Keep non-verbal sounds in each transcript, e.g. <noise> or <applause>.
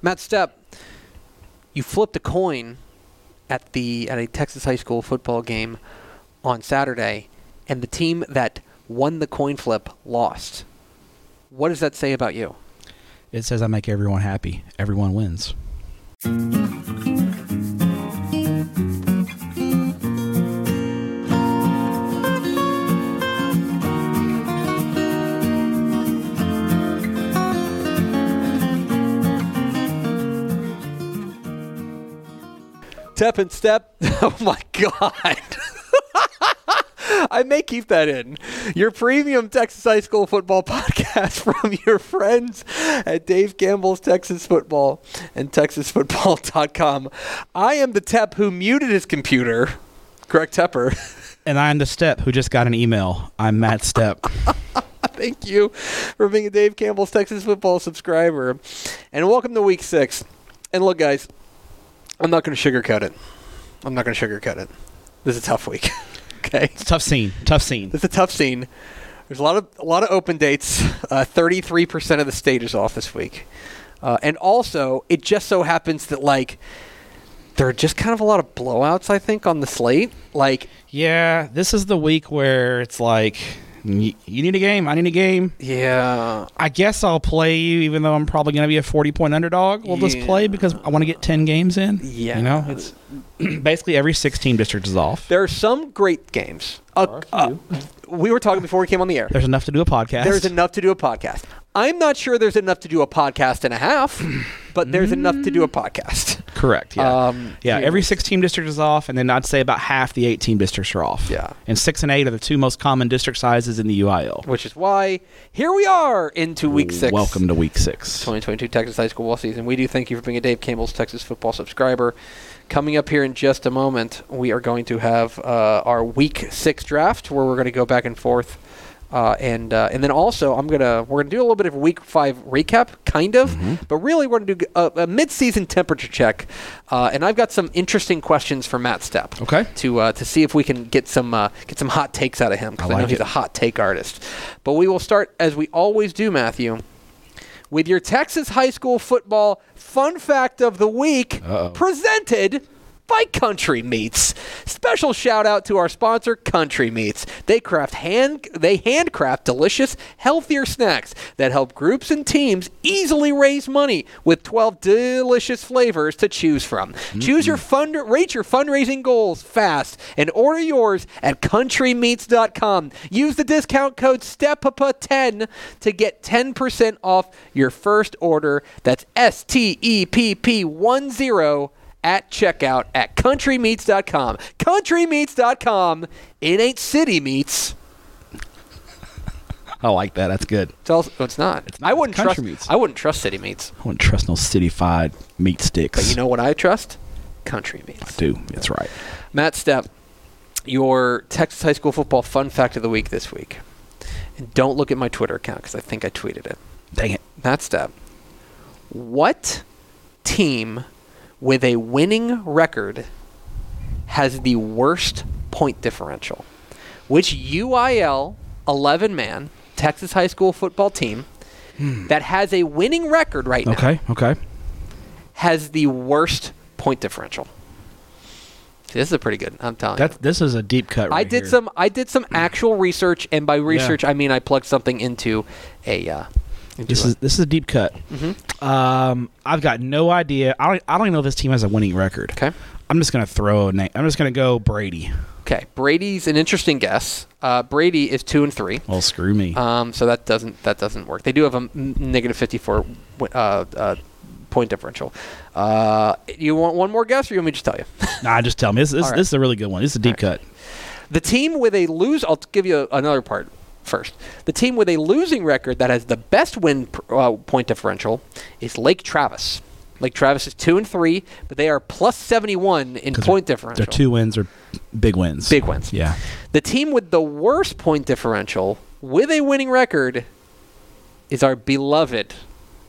Matt Stepp, you flipped a coin at the at a Texas high school football game on Saturday, and the team that won the coin flip lost. What does that say about you? It says I make everyone happy. Everyone wins. Tep and step. <laughs> Oh my god. <laughs> I may keep that in. Your premium Texas high school football <laughs> podcast from your friends at Dave Campbell's Texas Football and TexasFootball.com. I am the Tep who muted his computer. Correct, Tepper. And I'm the Step who just got an email. I'm Matt Stepp. Thank you for being a Dave Campbell's Texas Football subscriber. And welcome to week six. And look, guys, I'm not going to sugarcoat it. I'm not going to sugarcoat it. This is a tough week. <laughs> okay. It's a tough scene. Tough scene. It's a tough scene. There's a lot of a lot of open dates. Uh, 33% of the state is off this week, uh, and also it just so happens that like there are just kind of a lot of blowouts. I think on the slate. Like Yeah, this is the week where it's like, you need a game. I need a game. yeah, I guess I'll play you, even though I'm probably going to be a 40 point underdog. We'll just play because I want to get 10 games in. Yeah. You know, it's <clears throat> basically every 16 district is off. there are some great games. Uh, uh, we were talking before we came on the air. There's enough to do a podcast. There's enough to do a podcast. I'm not sure there's enough to do a podcast and a half, <clears throat> but there's enough to do a podcast. Correct. Yeah. Um, yeah. yeah. Every 16 district is off, and then I'd say about half the 18 districts are off. Yeah. And six and eight are the two most common district sizes in the UIL. Which is why here we are into week six. Welcome to week six. 2022 Texas High School Ball season. We do thank you for being a Dave Campbell's Texas football subscriber. Coming up here in just a moment, we are going to have uh, our week six draft where we're going to go back and forth. Uh, and uh, and then also I'm gonna we're gonna do a little bit of a week five recap, kind of, but really we're gonna do a, a mid-season temperature check, uh, and I've got some interesting questions for Matt Stepp. Okay. To uh, to see if we can get some uh, get some hot takes out of him because I, I know like he's it. a hot take artist. But we will start as we always do, Matthew with your Texas high school football fun fact of the week Uh-oh. presented by Country Meats. Special shout out to our sponsor Country Meats. They craft hand they handcraft delicious, healthier snacks that help groups and teams easily raise money with 12 delicious flavors to choose from. Choose your fund rate your fundraising goals fast and order yours at countrymeats.com. Use the discount code STEPPA10 to get 10% off your first order. That's S T E P P 10 at checkout at countrymeats.com. Countrymeats.com. It ain't city meats. I like that. That's good. It's, also, it's not. not. I wouldn't trust. Meats. I wouldn't trust city meats. I wouldn't trust no city-fied meat sticks. But you know what I trust? Country meats. do. That's right. Matt Stepp, your Texas high school football fun fact of the week this week. And don't look at my Twitter account because I think I tweeted it. Dang it. Matt Stepp, what team with a winning record has the worst point differential? Which UIL 11 man Texas high school football team that has a winning record right now Okay. Okay. has the worst point differential? See, this is a pretty good. I'm telling That's you. this is a deep cut. Right I did here. some. I did some actual research, and by research I mean I plugged something into a. Uh, This is this is a deep cut. Mm-hmm. Um, I've got no idea. I don't. I don't even know if this team has a winning record. okay. I'm just gonna throw a name. I'm just gonna go Brady. Okay, Brady's an interesting guess. Uh, Brady is two and three, Well, screw me. um, so that doesn't that doesn't work. They do have a fifty-four uh, uh, point differential. Uh, you want one more guess, or you want me to just tell you? <laughs> nah, just tell me. This, this, right. this is a really good one. This is a deep cut. the team with a lose. I'll give you another part first. The team with a losing record that has the best win pr- uh, point differential is Lake Travis. Lake Travis is two and three, but they are plus seventy-one in point differential. Their two wins are big wins. big wins. Yeah. The team with the worst point differential with a winning record is our beloved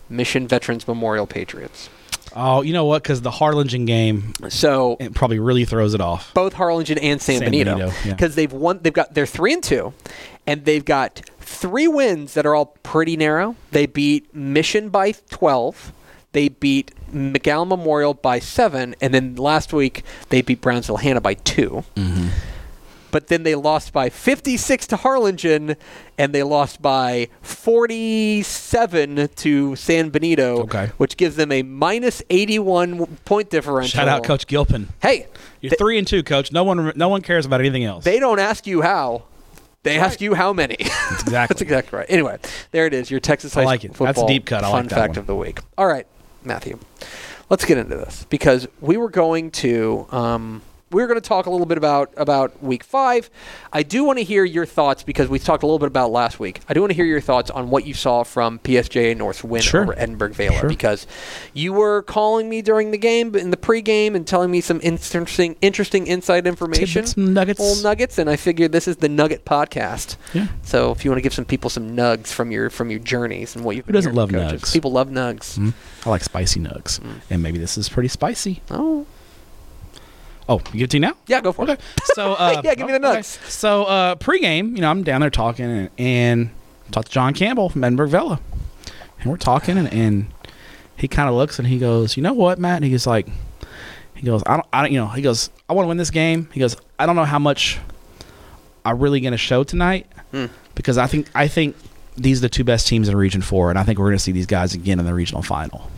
Mission Veterans Memorial Patriots. Oh, you know what? Because the Harlingen game So it probably really throws it off. both Harlingen and San, San Benito Benito, yeah. because they've won. They've got they're three and two, and they've got three wins that are all pretty narrow. They beat Mission by twelve. they beat McAllen Memorial by seven, and then last week they beat Brownsville Hanna by 2 mm-hmm. But then they lost by 56 to Harlingen, and they lost by 47 to San Benito, Okay. which gives them a minus 81 point differential. Shout out, Coach Gilpin. Hey, You're th- three and two, Coach. No one, no one cares about anything else. they don't ask you how. They ask you how many. <laughs> That's exactly. That's exactly right. Anyway, there it is. Your Texas I high like school it. That's a deep cut. I fun like fact one. of the week. All right, Matthew, let's get into this because we were going to um, were going to talk a little bit about about week five. I do want to hear your thoughts because we talked a little bit about last week. I do want to hear your thoughts on what you saw from PSJ North's win Sure. over Edinburg Vela Sure. because you were calling me during the game in the pregame and telling me some interesting interesting inside information. Tidbits, nuggets. Little nuggets, and I figured this is the Nugget Podcast. Yeah. So if you want to give some people some nugs from your from your journeys and what you've Who doesn't love coaches. nugs? People love nugs. Mhm. I like spicy nugs, Mm. and maybe this is pretty spicy. Oh, Oh, you get to now? yeah, go for Okay. it. So <laughs> uh, Yeah, give me the okay. So uh, pregame, you know, I'm down there talking and, and talked to John Campbell from Edinburg Vela, and we're talking and, and he kind of looks and he goes, you know what, Matt? He's like, he goes, I don't, I don't, you know, he goes, I want to win this game. He goes, I don't know how much I'm really going to show tonight Hmm. because I think I think these are the two best teams in Region Four, and I think we're going to see these guys again in the regional final.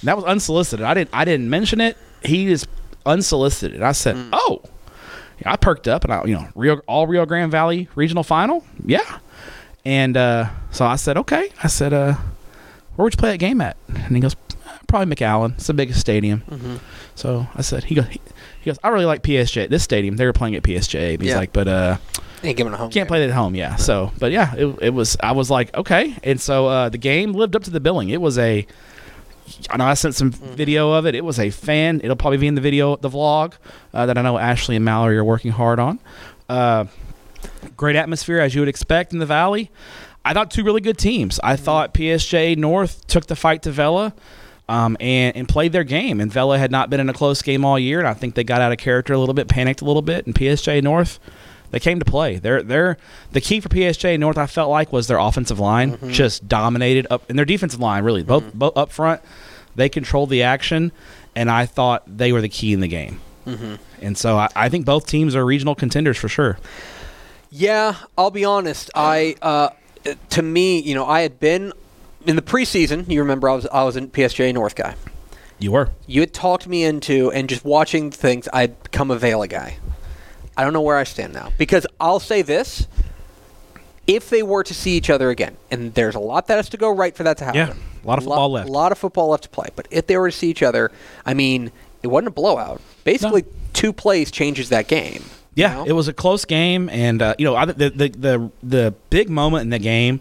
And that was unsolicited. I didn't I didn't mention it. He is unsolicited. I said, "Oh, yeah, I perked up, and I you know Rio all Rio Grande Valley regional final, yeah." And uh, so I said, "Okay." I said, uh, "Where would you play that game at?" And he goes, "Probably McAllen. It's the biggest stadium." Mm-hmm. So I said, "He goes." He, he goes, I really like PSJ. This stadium, they were playing at PSJ. He's Yeah. like, but uh, Ain't giving a home. can't game. play it at home, yeah. So, but yeah, it, it was. I was like, okay, and so uh, the game lived up to the billing. It was a. I know I sent some video of it. It was a fan. It'll probably be in the video, the vlog uh, that I know Ashley and Mallory are working hard on. Uh, great atmosphere as you would expect in the valley. I thought two really good teams. I thought PSJ North took the fight to Vela. Um, and, and played their game. And Vela had not been in a close game all year, and I think they got out of character a little bit, panicked a little bit. And PSJ North, they came to play. They're they're the key for PSJ North. I felt like was their offensive line just dominated up, and their defensive line really both both up front. They controlled the action, and I thought they were the key in the game. Mm-hmm. And so I, I think both teams are regional contenders for sure. Yeah, I'll be honest. I uh, to me, you know, I had been in the preseason. You remember, I was I was a PSJ North guy. You were. You had talked me into, and just watching things, I'd become a Vela guy. I don't know where I stand now because I'll say this: if they were to see each other again, and there's a lot that has to go right for that to happen. Yeah, a lot of football left. A lot of football left to play. But if they were to see each other, I mean, it wasn't a blowout. Basically, two plays changes that game. you Yeah, know? it was a close game, and uh, you know I, the, the the the big moment in the game.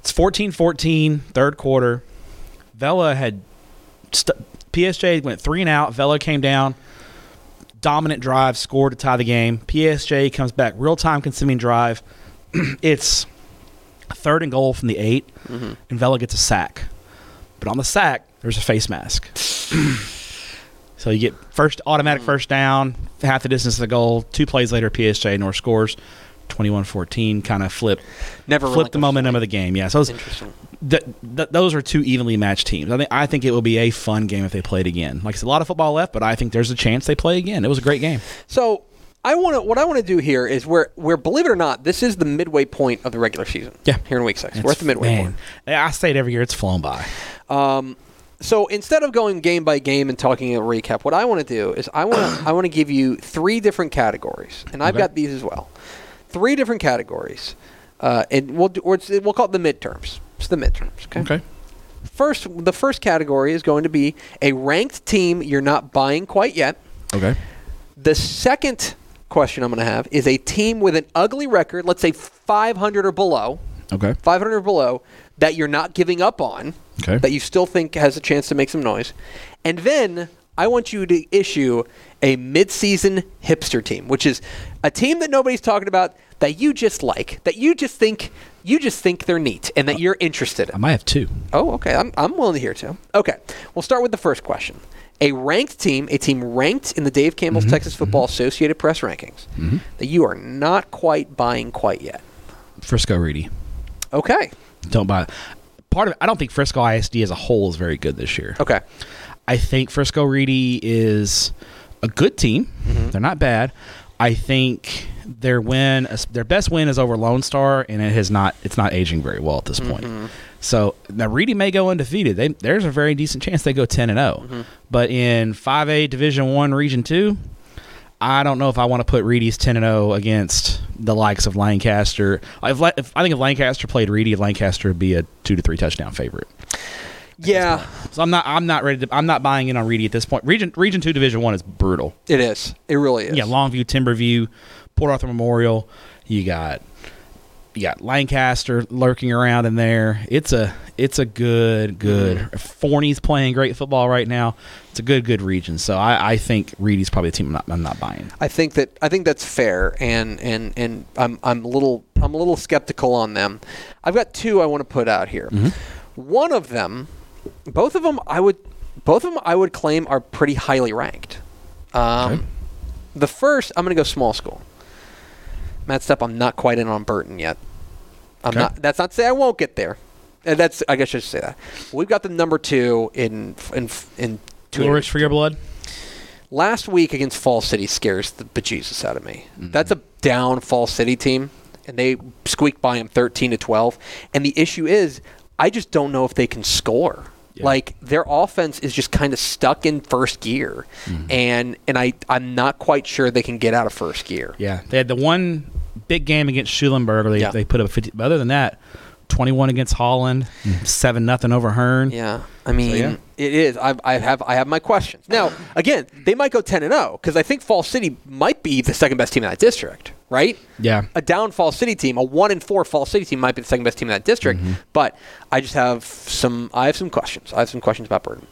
It's 14-14, third quarter. Vela had st- PSJ went three and out. Vela came down, dominant drive, score to tie the game. PSJ comes back, real time consuming drive. <clears throat> it's third and goal from the 8 Mm-hmm. and Vela gets a sack. But on the sack, there's a face mask. <clears throat> So you get first automatic first down, half the distance to the goal. Two plays later, PSJ North scores 21-14, kind of flip Never flip the momentum of the game. Yeah, so it's, Interesting. Th- th- those are two evenly matched teams. I think I think it will be a fun game if they played again. Like I said, a lot of football left, but I think there's a chance they play again. It was a great game. So I want to. What I want to do here is where, where believe it or not, this is the midway point of the regular season. Yeah. Here in week six, It's- we're at the midway man, I say it every year. It's flown by. Um, so instead of going game by game and talking a recap, what I want to do is I want to <coughs> I want to give you three different categories, and I've Okay. got these as well. Three different categories, uh, and we'll do, it's, we'll call it the midterms. It's the midterms. Okay. Okay. First, the first category is going to be a ranked team you're not buying quite yet. Okay. The second question I'm going to have is a team with an ugly record, let's say 500 or below, Okay. 500 or below, that you're not giving up on, Okay. that you still think has a chance to make some noise. And then I want you to issue a midseason hipster team, which is a team that nobody's talking about that you just like, that you just think you just think they're neat and that uh, you're interested in. I might have two. Oh, okay. I'm, I'm willing to hear too. Okay. We'll start with the first question. A ranked team, a team ranked in the Dave Campbell's mm-hmm. Texas mm-hmm. Football Associated Press rankings mm-hmm. that you are not quite buying quite yet. Frisco Reedy. Okay. Don't buy it. part of I don't think Frisco ISD as a whole is very good this year. Okay. I think Frisco Reedy is a good team. Mm-hmm. They're not bad. I think their win, their best win, is over Lone Star, and it has not. It's not aging very well at this point. Mm-hmm. So now Reedy may go undefeated. They, there's a very decent chance they go ten and 0 Mm-hmm. But in five A Division One Region Two, I don't know if I want to put Reedy's ten and zero against the likes of Lancaster. If, if I think if Lancaster played Reedy, Lancaster would be a two to three touchdown favorite. Yeah, So I'm not. I'm not ready to. I'm not buying in on Reedy at this point. Region Region Two Division One is brutal. it is. It really is. Yeah, Longview, Timberview, Port Arthur Memorial. You got you got Lancaster lurking around in there. It's a it's a good good. Mm-hmm. Forney's playing great football right now. It's a good good region. So I, I think Reedy's probably the team I'm not, I'm not buying. I think that I think that's fair, and and and I'm I'm a little I'm a little skeptical on them. I've got two I want to put out here. One of them, both of them, I would both of them I would claim are pretty highly ranked. Um, Okay. The first, I'm going to go small school. Matt Stepp, I'm not quite in on Burton yet. I'm Okay. not. That's not to say I won't get there. And that's I guess I should say that. We've got the number two in in in two. Rich for your blood. Last week against Falls City scares the bejesus out of me. Mm-hmm. That's a down Falls City team, and they squeaked by him 13 to 12. And the issue is, I just don't know if they can score. Yeah. Like their offense is just kind of stuck in first gear, mm-hmm. and and I I'm not quite sure they can get out of first gear. Yeah, they had the one big game against Schulenburg. They Yeah. they put up 50. But other than that, 21 against Holland, mm. seven nothing over Hearne. Yeah, I mean, yeah. it is. I, I have I have my questions. Now, again, they might go ten and oh, zero because I think Falls City might be the second best team in that district, right? Yeah. A down Falls City team, a one and four Falls City team might be the second best team in that district. Mm-hmm. But I just have some. I have some questions. I have some questions about Burton.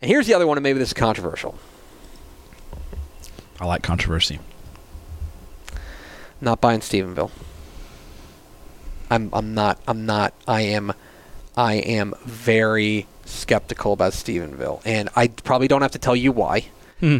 And here's the other one, and maybe this is controversial. I like controversy. Not buying Stephenville. I'm I'm not I'm not I am I am very skeptical about Stephenville, and I probably don't have to tell you why. Hmm.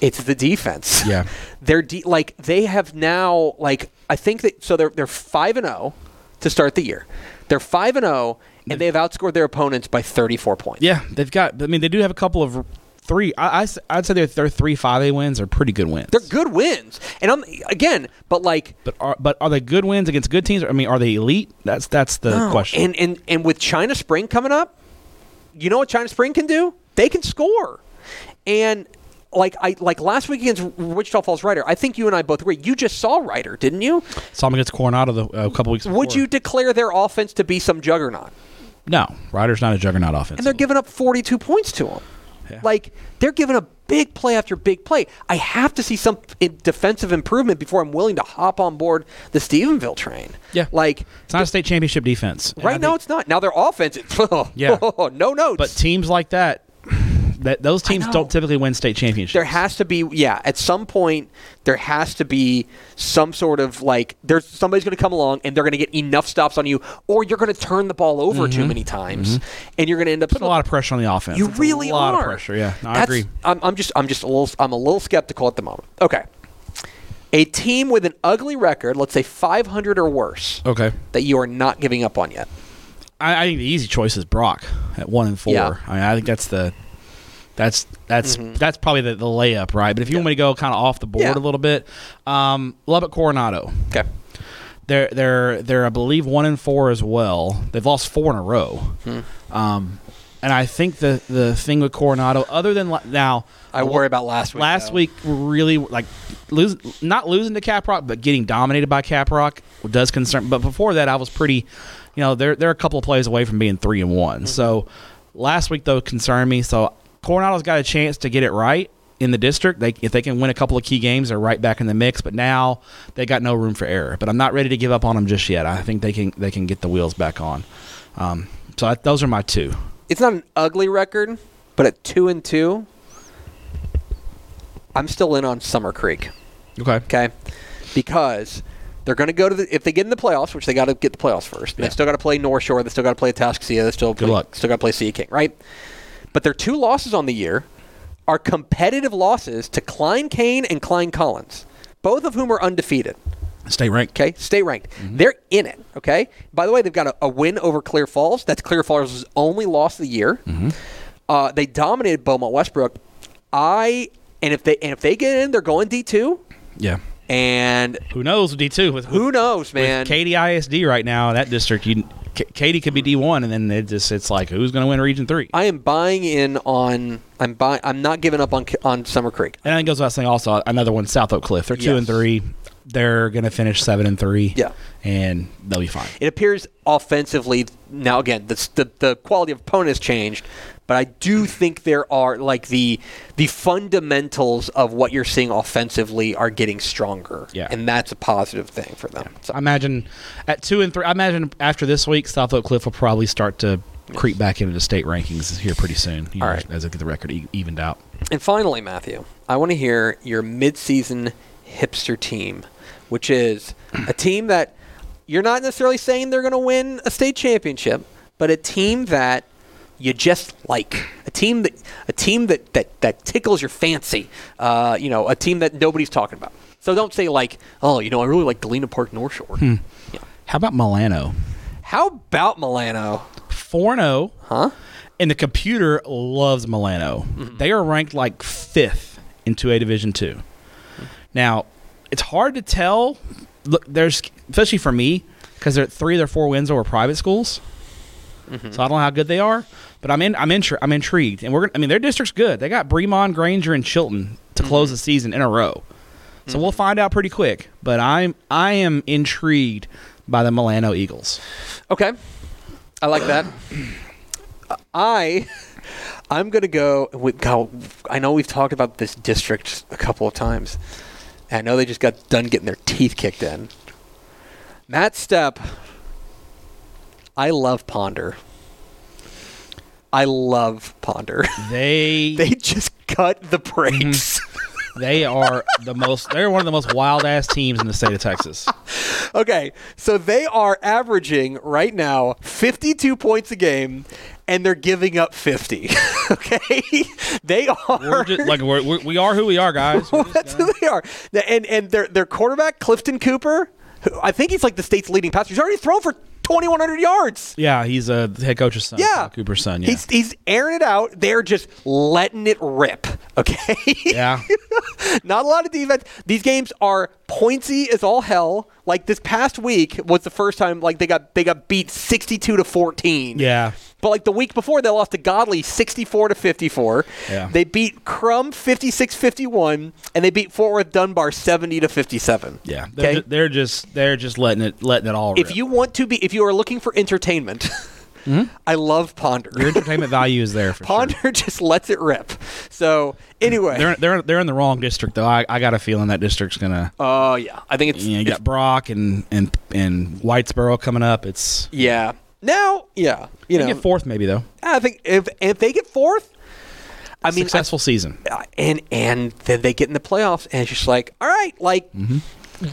It's the defense. Yeah. <laughs> they're de- like they have now like I think that so they're they're five and zero to start the year. They're five and zero, and mm. they have outscored their opponents by thirty four points. Yeah, they've got. I mean, they do have a couple of three. I, I would say their their three five A wins are pretty good wins. They're good wins, and I'm again, but like but are but are they good wins against good teams? I mean, are they elite? That's that's the No. question. And and and with China Spring coming up, you know what China Spring can do? They can score. And like I like last week against Wichita Falls Rider, I think you and I both agree. You just saw Rider, didn't you? Saw them against Coronado the, a couple weeks. Would before. you declare their offense to be some juggernaut? No, Rider's not a juggernaut offense. And they're giving up 42 points to them. Yeah. Like they're giving a big play after big play. I have to see some defensive improvement before I'm willing to hop on board the Stephenville train. Yeah. Like it's not a state championship defense. Right now think- it's not. Now their offense is <laughs> Yeah. <laughs> no notes. but teams like that, that those teams don't typically win state championships. there has to be yeah at some point there has to be some sort of like there's somebody's going to come along and they're going to get enough stops on you or you're going to turn the ball over too mm-hmm. many times mm-hmm. and you're going to end up putting a lot of pressure on the offense. you It's really a lot are of pressure. Yeah, no, I That's- agree. I'm, I'm just i'm just a little i'm a little skeptical at the moment okay a team with an ugly record let's say 500 or worse Okay, that you are not giving up on yet I, I think the easy choice is Brock at one and four. Yeah. I mean, I think that's the that's that's that's probably the, the layup, right? But if you want me to go kind of off the board Yeah. a little bit, um, Lubbock Coronado, okay they're they're they're I believe one and four as well. They've lost four in a row. Hmm. Um, and I think the the thing with Coronado, other than now, i worry about last week last though. week really like lose not losing to Caprock, but getting dominated by Caprock does concern. But before that, I was pretty, you know, they're they're a couple of plays away from being three and one. So last week though concerned me. So Coronado's got a chance to get it right in the district. They if they can win a couple of key games, they're right back in the mix. But now they got no room for error. But I'm not ready to give up on them just yet. I think they can they can get the wheels back on. Um, so I, those are my two. it's not an ugly record, but at two and two, I'm still in on Summer Creek. Okay. Okay, because they're going to go to the if they get in the playoffs, which they got to get the playoffs first. Yeah. They still got to play North Shore. They still got to play Atascocita. They still Good play, luck. Still got to play Sea King, right? But their two losses on the year are competitive losses to Klein Cain and Klein Collins, both of whom are undefeated. Stay ranked. Okay, state ranked. They're in it. Okay. By the way, they've got a, a win over Clear Falls. That's Clear Falls' only loss of the year. Uh, they dominated Beaumont Westbrook. I and if they and if they get in, they're going D two. Yeah. And Who knows D two with who knows, man? With Katy ISD right now, that district, you K- Katy could be D one, and then it just it's like who's going to win Region three? I am buying in on. I'm buying. I'm not giving up on on Summer Creek. And I think goes without saying also another one, South Oak Cliff. They're two Yes. and three. They're going to finish seven and three. Yeah. and they'll be fine. It appears offensively now. Again, the the, the quality of opponent has changed, but I do think there are like the the fundamentals of what you're seeing offensively are getting stronger. Yeah. and that's a positive thing for them. So, I imagine at two and three. I imagine after this week, South Oak Cliff will probably start to creep back into the state rankings here pretty soon. you All know, right. as I get the record e- evened out. and finally, Matthew, I want to hear your midseason hipster team, which is a team that you're not necessarily saying they're going to win a state championship, but a team that you just like a team that a team that that, that tickles your fancy. Uh, you know, a team that nobody's talking about. So don't say like, oh, you know, I really like Galena Park North Shore. Hmm. Yeah. How about Milano? How about Milano? Four and zero. Huh? And the computer loves Milano. Mm-hmm. They are ranked like fifth in 2A Division Two. Now, it's hard to tell. Look, there's especially for me because they're three of their four wins over private schools. Mm-hmm. So I don't know how good they are, but I'm in. I'm intri- I'm intrigued, and we're. Gonna, I mean, their district's good. They got Bremond, Granger, and Chilton to mm-hmm. close the season in a row. So mm-hmm. we'll find out pretty quick. But I'm I am intrigued by the Milano Eagles. Okay, I like that. I I'm gonna go with. God, I know we've talked about this district a couple of times. I know they just got done getting their teeth kicked in. Matt Stepp. I love Ponder. I love Ponder. <laughs> They they just cut the mm-hmm. brakes. <laughs> They are the most. They're one of the most wild ass teams in the state of Texas. <laughs> Okay, so they are averaging right now 52 points a game, and they're giving up 50. okay, they are. We're just, like we're, we're, we are who we are, guys. That's who they are. And and their their quarterback Clifton Cooper, who I think he's like the state's leading passer. He's already thrown for 2,100 yards. yeah, he's a head coach's son. Yeah, Cooper's son. Yeah, He's he's airing it out. They're just letting it rip. <laughs> Okay. yeah. <laughs> Not a lot of defense. These games are pointsy as all hell. Like this past week was the first time like they got they got beat 62 to 14. Yeah. But like the week before they lost to Godley 64 to 54. Yeah. They beat Krum 56-51 and they beat Fort Worth Dunbar 70 to 57. Yeah, they're, Okay. ju- they're just they're just letting it letting it all. if you want to be if you are looking for entertainment, <laughs> I love Ponder. your entertainment value is there for sure. Ponder <laughs> just lets it rip. So anyway, They're they're they're in the wrong district though. I, I got a feeling that district's gonna. oh yeah, I think it's, You, know, you it's got Brock and and and Whitesboro coming up. It's yeah. Now, yeah, you they know, get fourth maybe though. I think if if they get fourth, I mean, I- Successful season. uh, and and then they get in the playoffs, and it's just like, all right, like Mm-hmm.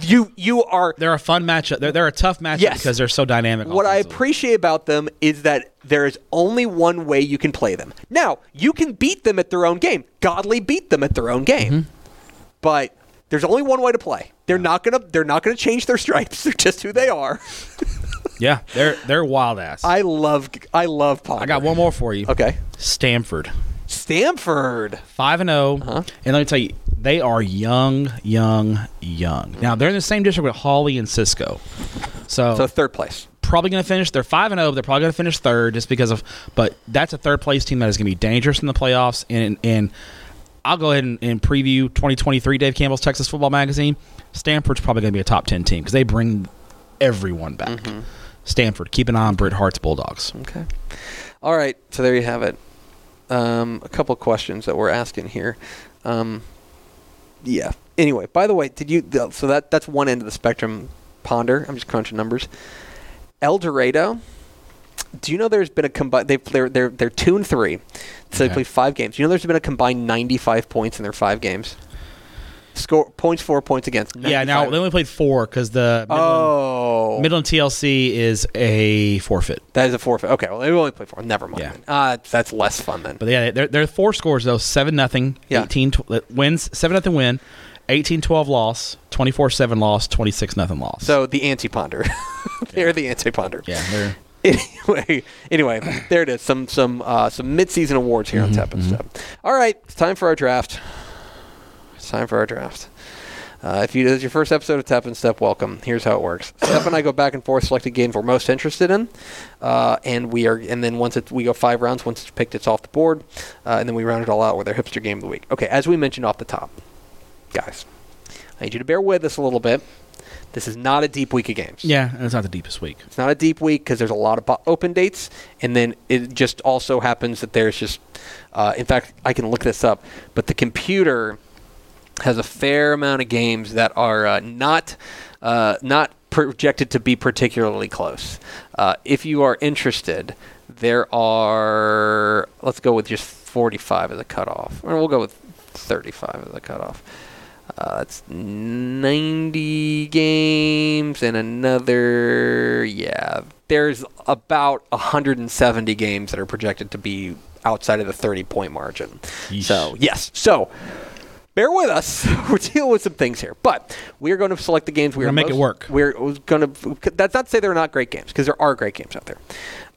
You you are. They're a fun matchup. They're they're a tough matchup Yes. because they're so dynamic. What I appreciate about them is that there is only one way you can play them. Now you can beat them at their own game. Godley beat them at their own game, Mm-hmm. but there's only one way to play. They're not gonna they're not gonna change their stripes. <laughs> They're just who they are. <laughs> Yeah, they're they're wild ass. I, I love I love Ponder. got one more for you. Okay, Stamford. Stamford. Five and 0 Uh-huh. and let me tell you, they are young, young, young. Now they're in the same district with Hawley and Cisco, so, So third place. probably going to finish. They're five and zero. They're probably going to finish third just because of. But that's a third place team that is going to be dangerous in the playoffs. And and I'll go ahead and, and preview 2023 Dave Campbell's Texas Football Magazine. Stamford's probably going to be a top ten team because they bring everyone back. Stamford, keep an eye on Bret Hart's Bulldogs. Okay. All right. So there you have it. Um, a couple questions that we're asking here. Um, yeah. Anyway, by the way, did you? th- So that that's one end of the spectrum. Ponder. I'm just crunching numbers. Eldorado. Do you know there's been a combined? They they're they're they're two and three, so they Okay. play five games. Do You know there's been a combined 95 points in their five games. Score points for points against. Yeah, now they only played four because the Midland, Oh, Midland TLC is a forfeit. that is a forfeit. Okay, well they only played four. Never mind. Yeah. Uh, that's less fun then. But yeah, they're, they're four scores though: seven nothing, Yeah. eighteen tw- uh, wins, seven nothing win, 18-12 loss, 24-7 loss, 26 nothing loss. So the anti-ponder. <laughs> They're the anti-ponder. yeah, they're <laughs> Anyway, anyway, there it is. Some some uh, some mid-season awards here on Tep and Step. All right, it's time for our draft. It's time for our draft. Uh, if you this is your first episode of Tep and Step, welcome. Here's how it works. Step and I go back and forth, select a game we're most interested in, uh, and we are, and then once it, we go five rounds. Once it's picked, it's off the board, uh, and then we round it all out with our hipster game of the week. Okay, as we mentioned off the top, guys, I need you to bear with us a little bit. This is not a deep week of games. yeah, and it's not the deepest week. It's not a deep week because there's a lot of bo- open dates, and then it just also happens that there's just, uh, in fact, I can look this up, but the computer has a fair amount of games that are uh, not uh, not projected to be particularly close. Uh, if you are interested, there are. Let's go with just 45 as a cutoff, or we'll go with 35 as a cutoff. Uh, it's 90 games and another, yeah. There's about 170 games that are projected to be outside of the 30 point margin. Yeesh. So, yes. So, bear with us. <laughs> We're dealing with some things here, but we are going to select the games we We're are gonna make it work. We're going to. That's not to say they're not great games because there are great games out there.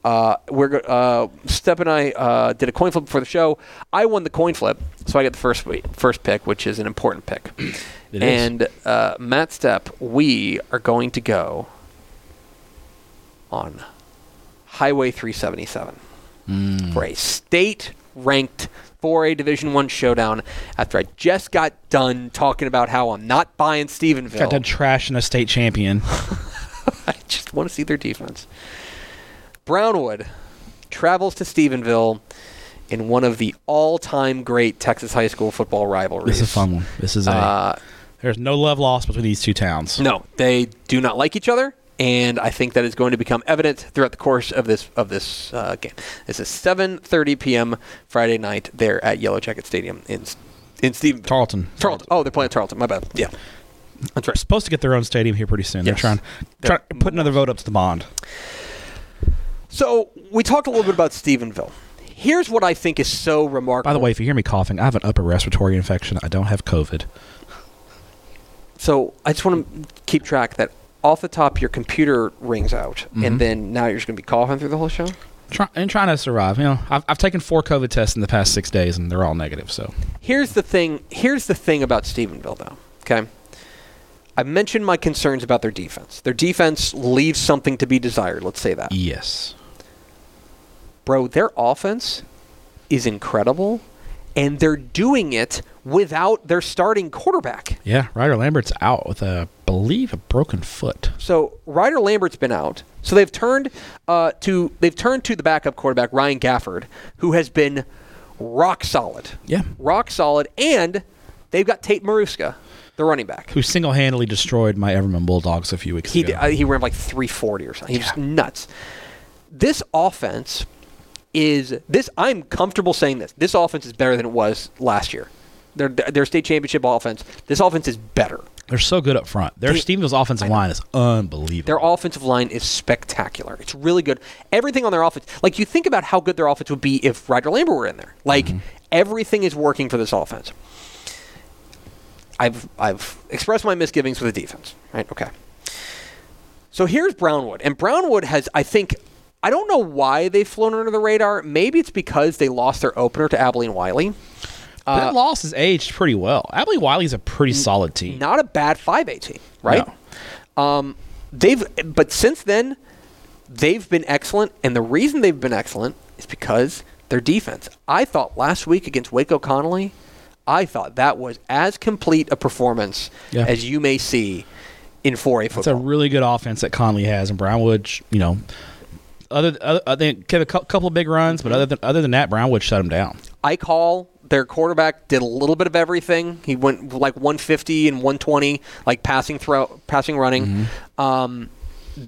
Uh, we're uh, Step and I uh, did a coin flip before the show. I won the coin flip, so I get the first first pick, which is an important pick. <clears throat> It is. and uh, Matt Stepp, we are going to go on Highway 377 Mm. for a state-ranked 4A Division One showdown. After I just got done talking about how I'm not buying Stephenville, Got done trashing a state champion. <laughs> I just want to see their defense. Brownwood travels to Stephenville in one of the all-time great Texas high school football rivalries. This is a fun one. This is a. Uh, there's no love lost between these two towns. no, they do not like each other, and I think that is going to become evident throughout the course of this of this uh, game. This is 7:30 p.m. Friday night there at Yellow Jacket Stadium in in Stephenville. Tarleton. Tarleton. Oh, they're playing at Tarleton. My bad. Yeah, that's right. Supposed to get their own stadium here pretty soon. Yes. They're trying, They're- trying put another vote up to the bond. So we talked a little bit about Stephenville. Here's what I think is so remarkable. By the way, if you hear me coughing, I have an upper respiratory infection. I don't have COVID. So I just want to keep track that off the top your computer rings out, Mhm. and then now you're just going to be coughing through the whole show. Try, and trying to survive. You know, I've, I've taken four COVID tests in the past six days, and they're all negative. So Here's the thing. Here's the thing about Stephenville, though. Okay, I mentioned my concerns about their defense. Their defense leaves something to be desired. Let's say that, yes, bro. Their offense is incredible, and they're doing it without their starting quarterback. yeah. Ryder Lambert's out with a believe a broken foot. So Ryder Lambert's been out. So they've turned uh, to they've turned to the backup quarterback Ryan Gafford, who has been rock solid, Yeah, rock solid, and they've got Tate Maruska, the running back. who single-handedly destroyed my Everman Bulldogs a few weeks He ago. did, uh, he ran like 340 or something. He was Yeah. nuts. This offense is this. I'm comfortable saying this. This offense is better than it was last year. Their their state championship offense. This offense is better. They're so good up front. Their They- Stevens offensive line is unbelievable. Their offensive line is spectacular. It's really good. Everything on their offense, like you think about how good their offense would be if Ryder Lambert were in there. Like mm-hmm. everything is working for this offense. I've I've expressed my misgivings with the defense. Right? Okay. So here's Brownwood, and Brownwood has I think I don't know why they've flown under the radar. Maybe it's because they lost their opener to Abilene Wylie. That loss has aged pretty well. Abilene Wylie's a pretty solid team. not a bad 5A team, right? Um, they've but since then they've been excellent, and the reason they've been excellent is because their defense. I thought last week against Waco Connally, I thought that was as complete a performance Yeah. as you may see in 4A football. It's a really good offense that Connally has, and Brownwood, you know, other, other I think had a couple of big runs, but other than other than that, Brownwood shut him down. Ike Hall, their quarterback, did a little bit of everything. He went like 150 and 120, like passing throw, passing, running. Um,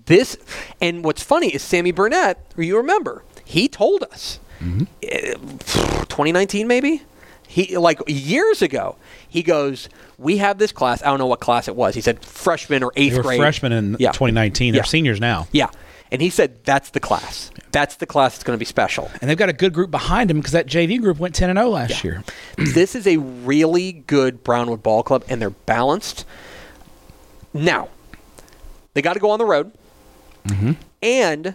this and what's funny is Sammy Burnett. You remember he told us, eh, 2019 maybe. He like years ago. He goes, "We have this class. I don't know what class it was." He said freshman or eighth grade. Freshman in Yeah. 2019. They're Yeah. seniors now. Yeah, and he said that's the class. That's the class that's going to be special. And they've got a good group behind them because that JV group went 10 and 0 last year. <clears throat> this is a really good Brownwood ball club, and they're balanced. Now, they got to go on the road, Mm-hmm. and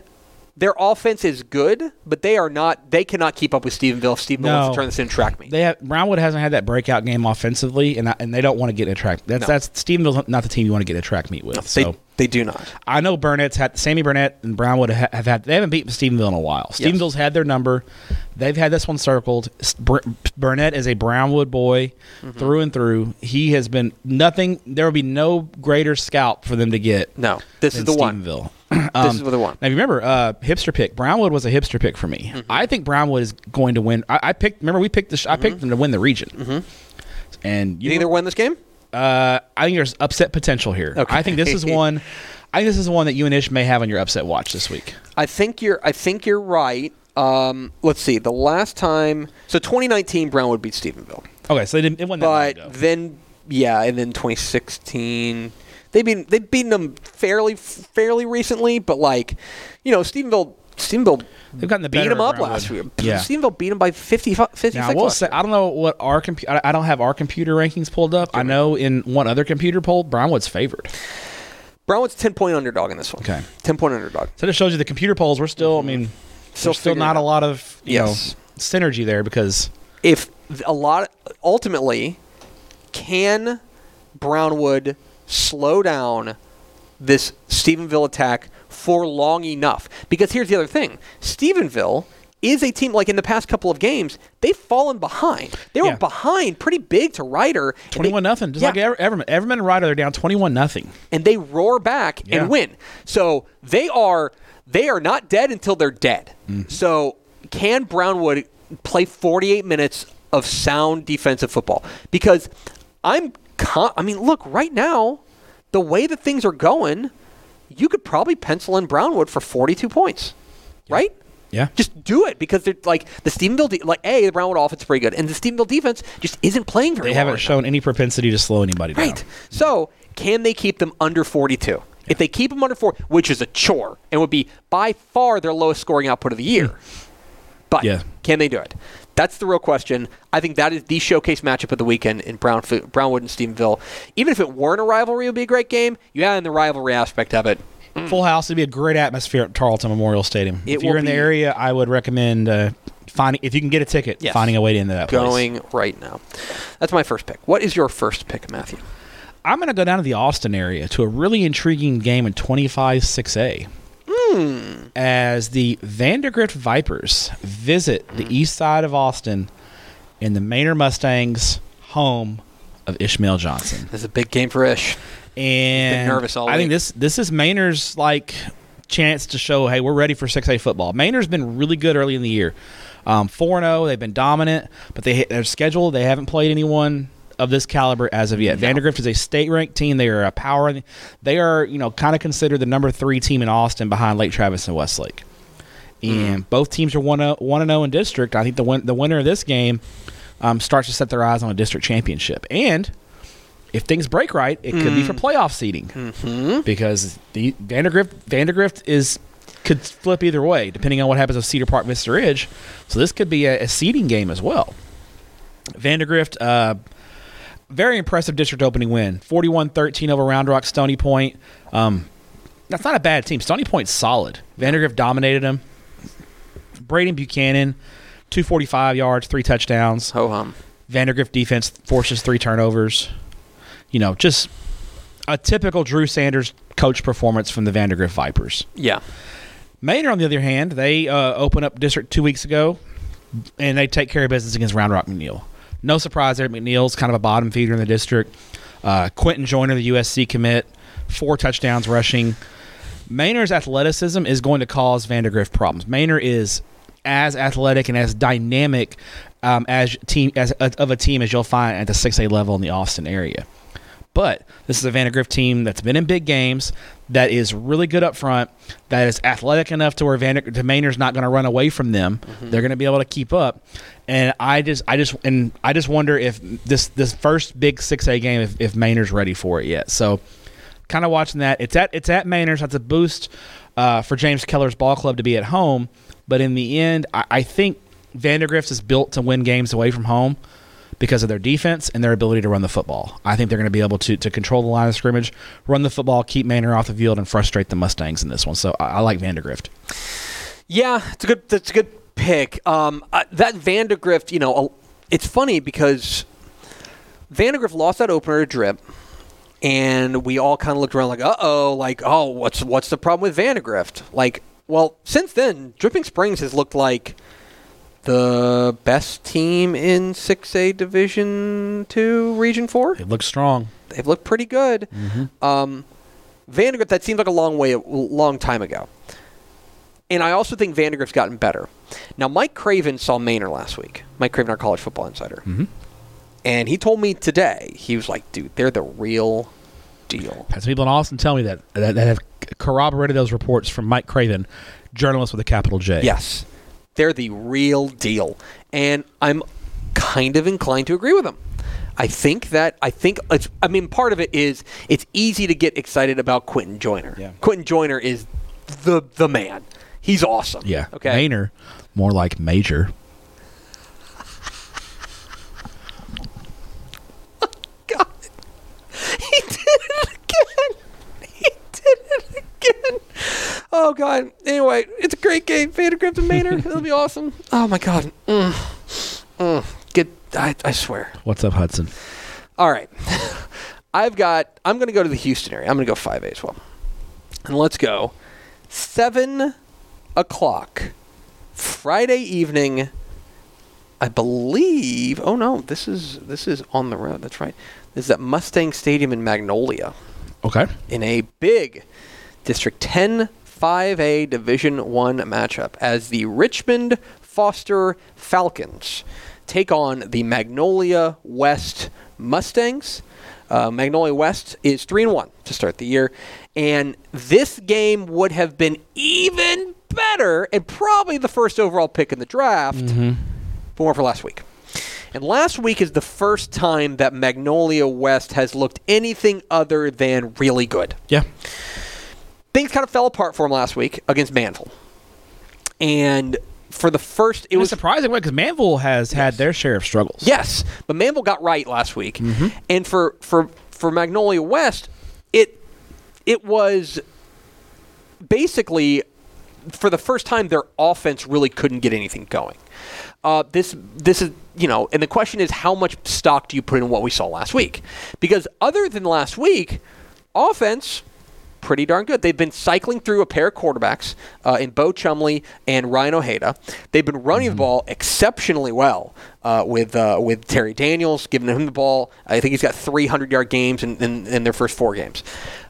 their offense is good, but they are not. They cannot keep up with Stephenville. If Stephenville wants to turn this into track meet. They have Brownwood hasn't had that breakout game offensively, and I, and they don't want to get in a track. That's No. that's Stephenville's not the team you want to get in a track meet with. they so they do not. I know Burnett's had Sammy Burnett and Brownwood ha- have had they haven't beaten Stephenville in a while. Stephenville's had their number. They've had this one circled. Bur- Burnett is a Brownwood boy Mm-hmm. through and through. He has been nothing. There will be no greater scalp for them to get. No, this is the one. Stephenville. This Um, is the one. Now, if you remember, uh, hipster pick. Brownwood was a hipster pick for me. Mm-hmm. I think Brownwood is going to win. I, I picked. Remember, we picked the. Sh- I picked them to win the region. Mm-hmm. And You either win this game? uh, I think there's upset potential here. Okay. I think this is <laughs> one. I think this is one that you and Ish may have on your upset watch this week. I think you're. I think you're right. Um, let's see. The last time, so 2019, Brownwood beat Stephenville, Okay, so they didn't. It wasn't but then yeah, and then 2016, they been they've beaten them fairly fairly recently, but like, you know, Stephenville Stephenville They've gotten the beat them up last year. Yeah. Stephenville beat them by 50, 56. Now I will say. I don't know what our computer. I don't have our computer rankings pulled up. I know in one other computer poll, Brownwood's favored. Brownwood's 10 point underdog in this one. Okay. 10 point underdog. So that shows you the computer polls. We're still. I mean, Still still not a lot of you Yes. know synergy there because if a lot ultimately can Brownwood slow down this Stephenville attack for long enough? Because here's the other thing: Stephenville is a team like in the past couple of games they've fallen behind. They were Yeah. behind pretty big to Rider. twenty-one nothing. Just Yeah. like Ever- Everman, Everman and Rider, they're down twenty-one nothing. and they roar back Yeah. and win. So they are they are not dead until they're dead. Mm-hmm. So can Brownwood play 48 minutes of sound defensive football? Because I'm I mean, look, right now, the way that things are going, you could probably pencil in Brownwood for 42 points. Right? Yeah. Just do it because they're like the Stephenville, de- like a the Brownwood offense is pretty good, and the Stephenville defense just isn't playing very They well haven't right now. shown any propensity to slow anybody down. Right. So, can they keep them under 42? If they keep them under 4, which is a chore and would be by far their lowest scoring output of the year. Hmm. But Yeah. can they do it? That's the real question. I think that is the showcase matchup of the weekend in Brown, Brownwood and Stephenville. Even if it weren't a rivalry, it would be a great game. You add in the rivalry aspect of it. Full house It'd be a great atmosphere at Tarleton Memorial Stadium. It if you're in the area, I would recommend uh, finding if you can get a ticket, Yes. finding a way into that place. Going right now. That's my first pick. What is your first pick, Matthew? I'm going to go down to the Austin area to a really intriguing game in 25 6A. As the Vandegrift Vipers visit the east side of Austin in the Manor Mustangs' home of Ishmael Johnson. This is a big game for Ish. And nervous all I think this this is Manor's like chance to show, hey, we're ready for 6A football. Manor's been really good early in the year. Um, 4 0, they've been dominant, but they their schedule, they haven't played anyone of this caliber as of yet. Vandegrift is a state ranked team. They are a power. They are, you know, kind of considered the number three team in Austin behind Lake Travis and Westlake. And both teams are 1 0 in district. I think the win- the winner of this game um, starts to set their eyes on a district championship. And if things break right, it could be for playoff seeding because the Vandegrift Vandegrift is could flip either way depending on what happens with Cedar Park Vista Ridge. So this could be a, a seeding game as well. Vandegrift, uh, very impressive district opening win, 41-13 over Round Rock Stony Point. Um, that's not a bad team. Stony Point's solid. Vandegrift dominated them. Braden Buchanan, 245 yards, three touchdowns. Ho hum. Vandegrift defense forces three turnovers. You know, just a typical Drew Sanders coach performance from the Vandegrift Vipers. Yeah. Manor, on the other hand, they uh, open up district two weeks ago, and they take care of business against Round Rock McNeil. No surprise there. McNeil's kind of a bottom feeder in the district. Uh, Quinten Joyner, the USC commit, four touchdowns rushing. Manor's athleticism is going to cause Vandegrift problems. Maynard is as athletic and as dynamic um, as team as of a team as you'll find at the 6A level in the Austin area. But this is a Vandegrift team that's been in big games, that is really good up front, that is athletic enough to where Vander, Manor's not going to run away from them. They're going to be able to keep up. And I just, I just, and I just wonder if this this first big six A game, if, if Manor's ready for it yet. So kind of watching that. It's at it's at Manor. That's a boost uh, for James Keller's ball club to be at home. But in the end, I, I think Vandegrift is built to win games away from home because of their defense and their ability to run the football. I think they're going to be able to to control the line of scrimmage, run the football, keep Manor off the field, and frustrate the Mustangs in this one. So I, I like Vandegrift. Yeah, it's a good. That's a good pick. Um, uh, that Vandegrift, you know, it's funny because Vandegrift lost that opener to Drip, and we all kind of looked around like, uh oh, like, oh, what's what's the problem with Vandegrift? Like, well, since then, Dripping Springs has looked like the best team in 6A Division 2 Region 4. It looks strong. They've looked pretty good. Um, Vandegrift, that seems like a long way, a long time ago. And I also think Vandegrift's gotten better. Now, Mike Craven saw Manor last week. Mike Craven, our college football insider. Mhm. And he told me today, he was like, dude, they're the real deal. Had some people in Austin tell me that, that that have corroborated those reports from Mike Craven, journalist with a capital J. Yes, they're the real deal. And I'm kind of inclined to agree with them. I think that I think it's. I mean, part of it is it's easy to get excited about Quinten Joyner. Yeah. Quinten Joyner is the the man. He's awesome. Yeah. Okay. Manor, more like Major. God, he did it again. He did it again. Oh God. Anyway, it's a great game. Vandegrift and Manor. It'll be awesome. Oh my God. Mm. Mm. Get. I, I swear. What's up, Hudson? All right. <laughs> I've got, I'm going to go to the Houston area. I'm going to go 5A as well. And let's go. 7 o'clock, Friday evening. I believe. Oh no, this is this is on the road. That's right. This is at Mustang Stadium in Magnolia Okay. in a big District 10 5A Division 1 matchup as the Richmond Foster Falcons take on the Magnolia West Mustangs. Uh, Magnolia West is 3 and 1 to start the year, and this game would have been even better and probably the first overall pick in the draft but more for last week. And last week is the first time that Magnolia West has looked anything other than really good. Yeah. Things kind of fell apart for him last week against Manvel. And for the first, it was surprising because Manvel has had their share of struggles. Yes, but Manvel got right last week, and for for for Magnolia West, it it was basically for the first time their offense really couldn't get anything going. Uh, this this is you know, and the question is how much stock do you put in what we saw last week? Because other than last week, offense pretty darn good. They've been cycling through a pair of quarterbacks uh, in Bo Chumley and Ryan Ojeda. They've been running the ball exceptionally well uh, with uh, with Terry Daniels giving him the ball. I think he's got 300 yard games in, in, in their first four games.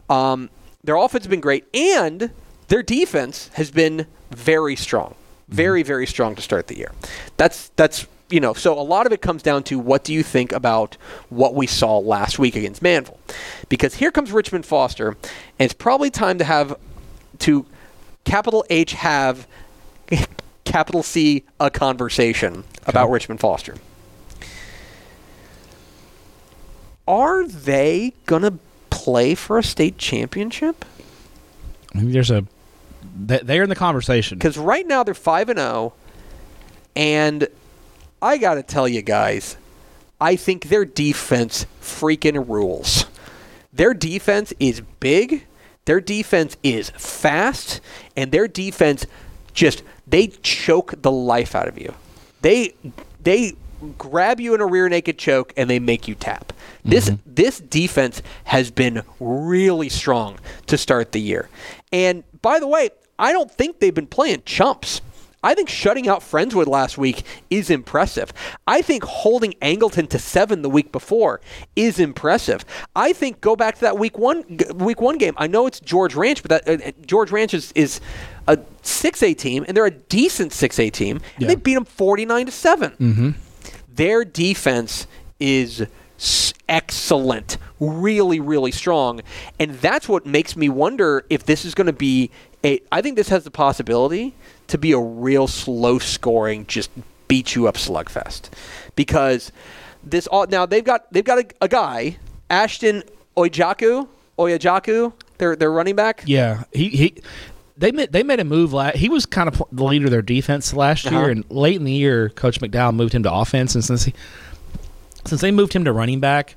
Um, their offense has been great, and their defense has been very strong, very very strong to start the year. That's that's you know, so a lot of it comes down to what do you think about what we saw last week against Manvel? Because here comes Richmond Foster, and it's probably time to have to capital H have <laughs> capital C a conversation about Richmond Foster. Are they gonna play for a state championship? There's a. they- They're in the conversation. Because right now they're five and zero, and I got to tell you guys, I think their defense freaking rules. Their defense is big, their defense is fast, and their defense just they choke the life out of you. They they grab you in a rear naked choke and they make you tap. This mm-hmm. this defense has been really strong to start the year. And by the way, I don't think they've been playing chumps. I think shutting out Friendswood last week is impressive. I think holding Angleton to seven the week before is impressive. I think go back to that week one week one game. I know it's George Ranch, but that uh, uh, George Ranch is, is a six A team, and they're a decent six A team, and Yeah. they beat them forty nine to 7 Their defense is excellent, really, really strong, and that's what makes me wonder if this is going to be a. I think this has the possibility to be a real slow scoring, just beat you up slugfest, because this all now they've got they've got a, a guy Ashton Oyajaku Oyajaku, their their running back. Yeah, he he. They made they made a move. La- he was kind of the leader of their defense last Uh-huh. year, and late in the year, Coach McDowell moved him to offense, and since he since they moved him to running back,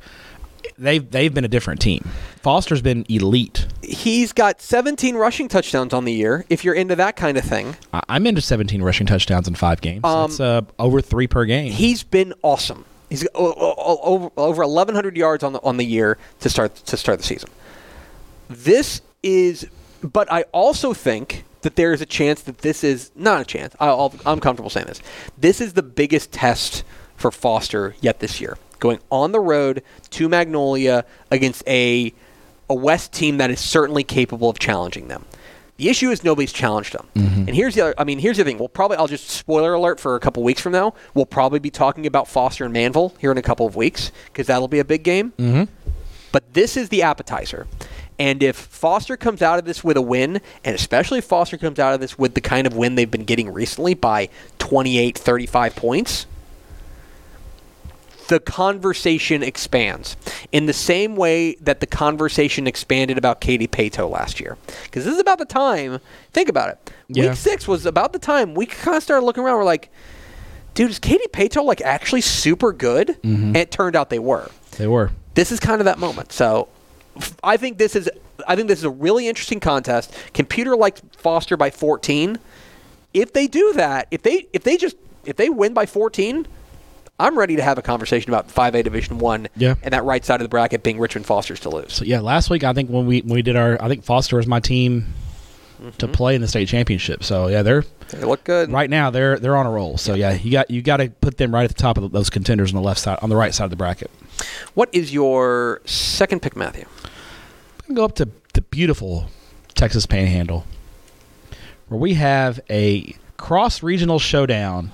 they've they've been a different team. Foster's been elite. He's got 17 rushing touchdowns on the year. If you're into that kind of thing, I- I'm into 17 rushing touchdowns in five games. Um, That's uh, over three per game. he's been awesome. He's o- o- o- over over 1,100 yards on the on the year to start to start the season. This is, but I also think that there is a chance that this is not a chance. I'll, I'm comfortable saying this. This is the biggest test for Foster yet this year. Going on the road to Magnolia against a a West team that is certainly capable of challenging them. The issue is nobody's challenged them. And here's the other. I mean, here's the thing. We'll probably. I'll just spoiler alert for a couple weeks from now. We'll probably be talking about Foster and Manvel here in a couple of weeks because that'll be a big game. Mm-hmm. But this is the appetizer. And if Foster comes out of this with a win, and especially if Foster comes out of this with the kind of win they've been getting recently by 28, 35 points, the conversation expands in the same way that the conversation expanded about Katy Paetow last year. Because this is about the time, think about it. Yeah. Week six was about the time we kind of started looking around. We're like, dude, is Katy Paetow like actually super good? Mm-hmm. And it turned out they were they were. this is kind of that moment. So I think this is I think this is a really interesting contest. Computer likes Foster by 14. If they do that, if they if they just if they win by 14, I'm ready to have a conversation about 5A Division 1 Yeah. and that right side of the bracket being Richmond Foster's to lose. So yeah, last week I think when we when we did our I think Foster was my team to Mm-hmm. play in the state championship. So yeah, they're They look good. right now they're they're on a roll. So yeah, you got you got to put them right at the top of those contenders on the left side on the right side of the bracket. What is your second pick, Matthew? We can go up to the beautiful Texas Panhandle, where we have a cross regional showdown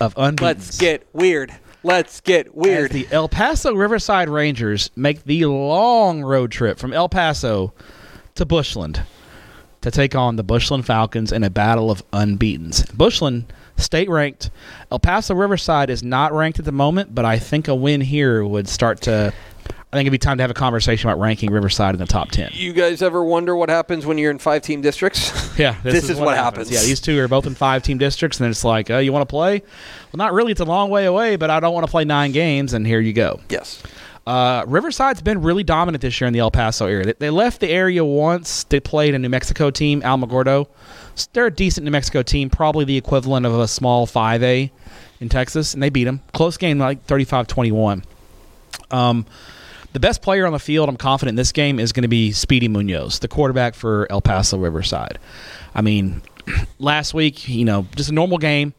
of unbeaten. Let's get weird. Let's get weird. As the El Paso Riverside Rangers make the long road trip from El Paso to Bushland to take on the Bushland Falcons in a battle of unbeatens. Bushland, state ranked. El Paso Riverside is not ranked at the moment, but I think a win here would start to. I think it'd be time to have a conversation about ranking Riverside in the top 10. you guys ever wonder what happens when you're in five team districts? <laughs> Yeah, This is what happens. Yeah, these two are both in five team districts, and then it's like, uh, you want to play? Well, not really. It's a long way away, but I don't want to play nine games, and here you go. yes. Uh, Riverside's been really dominant this year in the El Paso area. They, they left the area once. They played a New Mexico team, Alamogordo. S- They're a decent New Mexico team, probably the equivalent of a small 5A in Texas, and they beat them. Close game, like 35 21. Um, the best player on the field, I'm confident in this game, is going to be Speedy Munoz, the quarterback for El Paso Riverside. I mean, <clears throat> last week, you know, just a normal game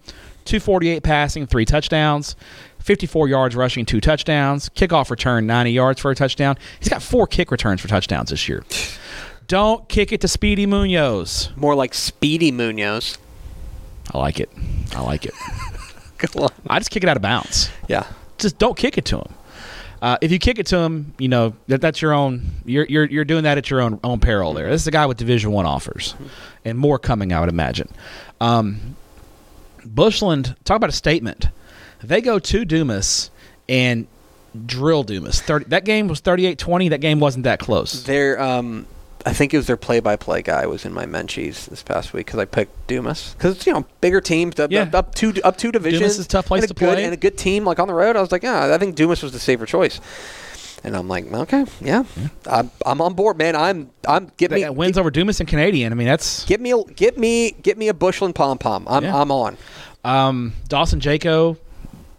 248 passing, three touchdowns, 54 yards rushing, two touchdowns, kickoff return, 90 yards for a touchdown. He's got four kick returns for touchdowns this year. <sighs> Don't kick it to Speedy Munoz. More like Speedy Munoz. I like it. I like it. <laughs> I just kick it out of bounds. Yeah. just don't kick it to him. Uh, if you kick it to him, you know that that's your own. You're you're you're doing that at your own own peril. There, this is a guy with Division One offers, and more coming. I would imagine. Um, Bushland, talk about a statement. They go to Dumas and drill Dumas. 30, that game was 38-20. That game wasn't that close. Their, um, I think it was their play-by-play guy was in my Menchies this past week because I picked Dumas because you know bigger teams up, Yeah. up, up two up two divisions. is a tough place and a to good, play. and a good team like on the road. I was like, yeah, I think Dumas was the safer choice. And I'm like, okay, yeah, I'm, I'm on board, man. I'm I'm get me That wins over Dumas and Canadian. I mean, that's get me a, get me get me a Bushland pom pom. I'm Yeah. I'm on. Um, Dawson Jaco,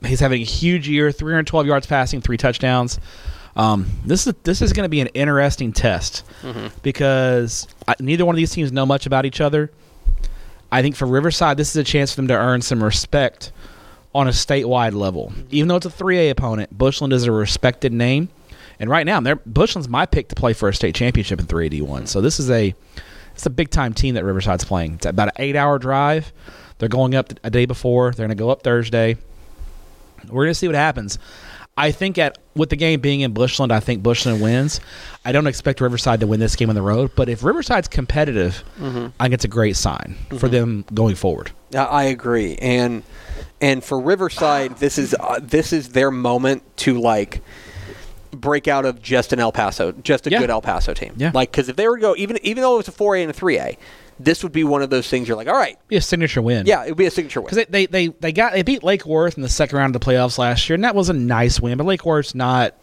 he's having a huge year. 312 yards passing, three touchdowns. Um, this is this is going to be an interesting test because I, neither one of these teams know much about each other. I think for Riverside, this is a chance for them to earn some respect on a statewide level. Even though it's a 3A opponent, Bushland is a respected name, and right now, they're, Bushland's my pick to play for a state championship in 3D1. So this is a it's a big time team that Riverside's playing. It's about an eight hour drive. They're going up a day before. They're going to go up Thursday. We're going to see what happens. I think at with the game being in Bushland, I think Bushland wins. I don't expect Riverside to win this game on the road, but if Riverside's competitive, I think it's a great sign for them going forward. I I agree, and and for Riverside, this is uh, this is their moment to like break out of just an El Paso, just a Yeah. good El Paso team. Yeah. Like because if they were to go even even though it was a four A and a three A, this would be one of those things you're like, all right, Be a signature win. yeah, it would be a signature win. Because they, they, they, they got they beat Lake Worth in the second round of the playoffs last year, and that was a nice win. But Lake Worth's not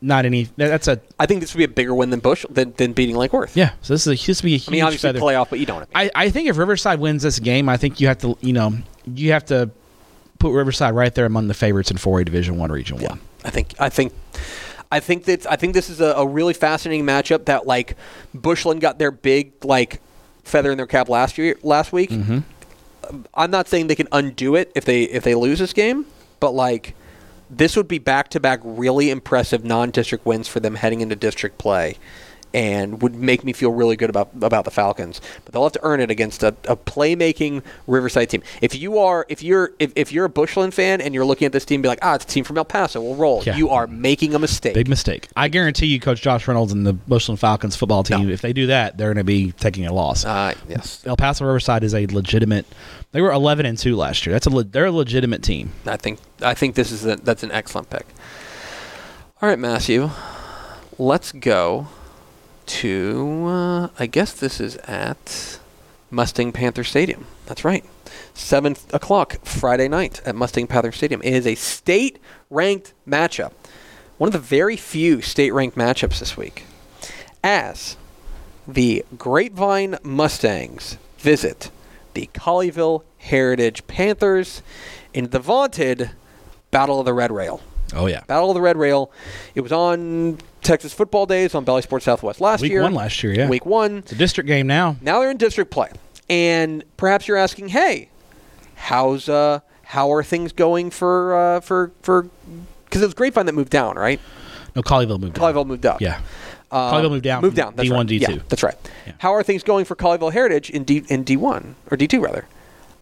not any. That's a I think this would be a bigger win than Bush than, than beating Lake Worth. yeah. So this is a, this would be a huge I mean, obviously feather. playoff, but you don't. I, I think if Riverside wins this game, I think you have to you know you have to put Riverside right there among the favorites in 4A Division One Region Yeah, One. I think I think I think that I think this is a, a really fascinating matchup that like Bushland got their big like feather in their cap last year last week. Mm-hmm. I'm not saying they can undo it if they if they lose this game, but like this would be back to back really impressive non-district wins for them heading into district play. And would make me feel really good about about the Falcons, but they'll have to earn it against a, a playmaking Riverside team. If you are, if you're, if, if you're a Bushland fan and you're looking at this team, be like, ah, it's a team from El Paso, we'll roll. Yeah. You are making a mistake. Big mistake. I guarantee you, Coach Josh Reynolds and the Bushland Falcons football team, No. if they do that, they're going to be taking a loss. Uh, yes, El Paso Riverside is a legitimate. They were 11 and two last year. That's a le- they're a legitimate team. I think I think this is a, that's an excellent pick. All right, Matthew, let's go to. Uh, I guess this is at Mustang Panther Stadium. That's right, seven o'clock Friday night at Mustang Panther Stadium. It is a state-ranked matchup, one of the very few state-ranked matchups this week, as the Grapevine Mustangs visit the Colleyville Heritage Panthers in the vaunted Battle of the Red Rail. Oh yeah. Battle of the Red Rail. It was on Texas Football Days on Bally Sports Southwest last year. Week year. one last year, yeah. Week one. It's a district game now. Now they're in district play, and perhaps you're asking, "Hey, how's uh how are things going for uh for for?" Because it was Grapevine that moved down, right? No, Colleyville moved. down. Colleyville moved up. Yeah. Um, Colleyville moved down Moved down. That's D1, right. D2. Yeah, that's right. Yeah. How are things going for Colleyville Heritage in D in D1 or D2 rather?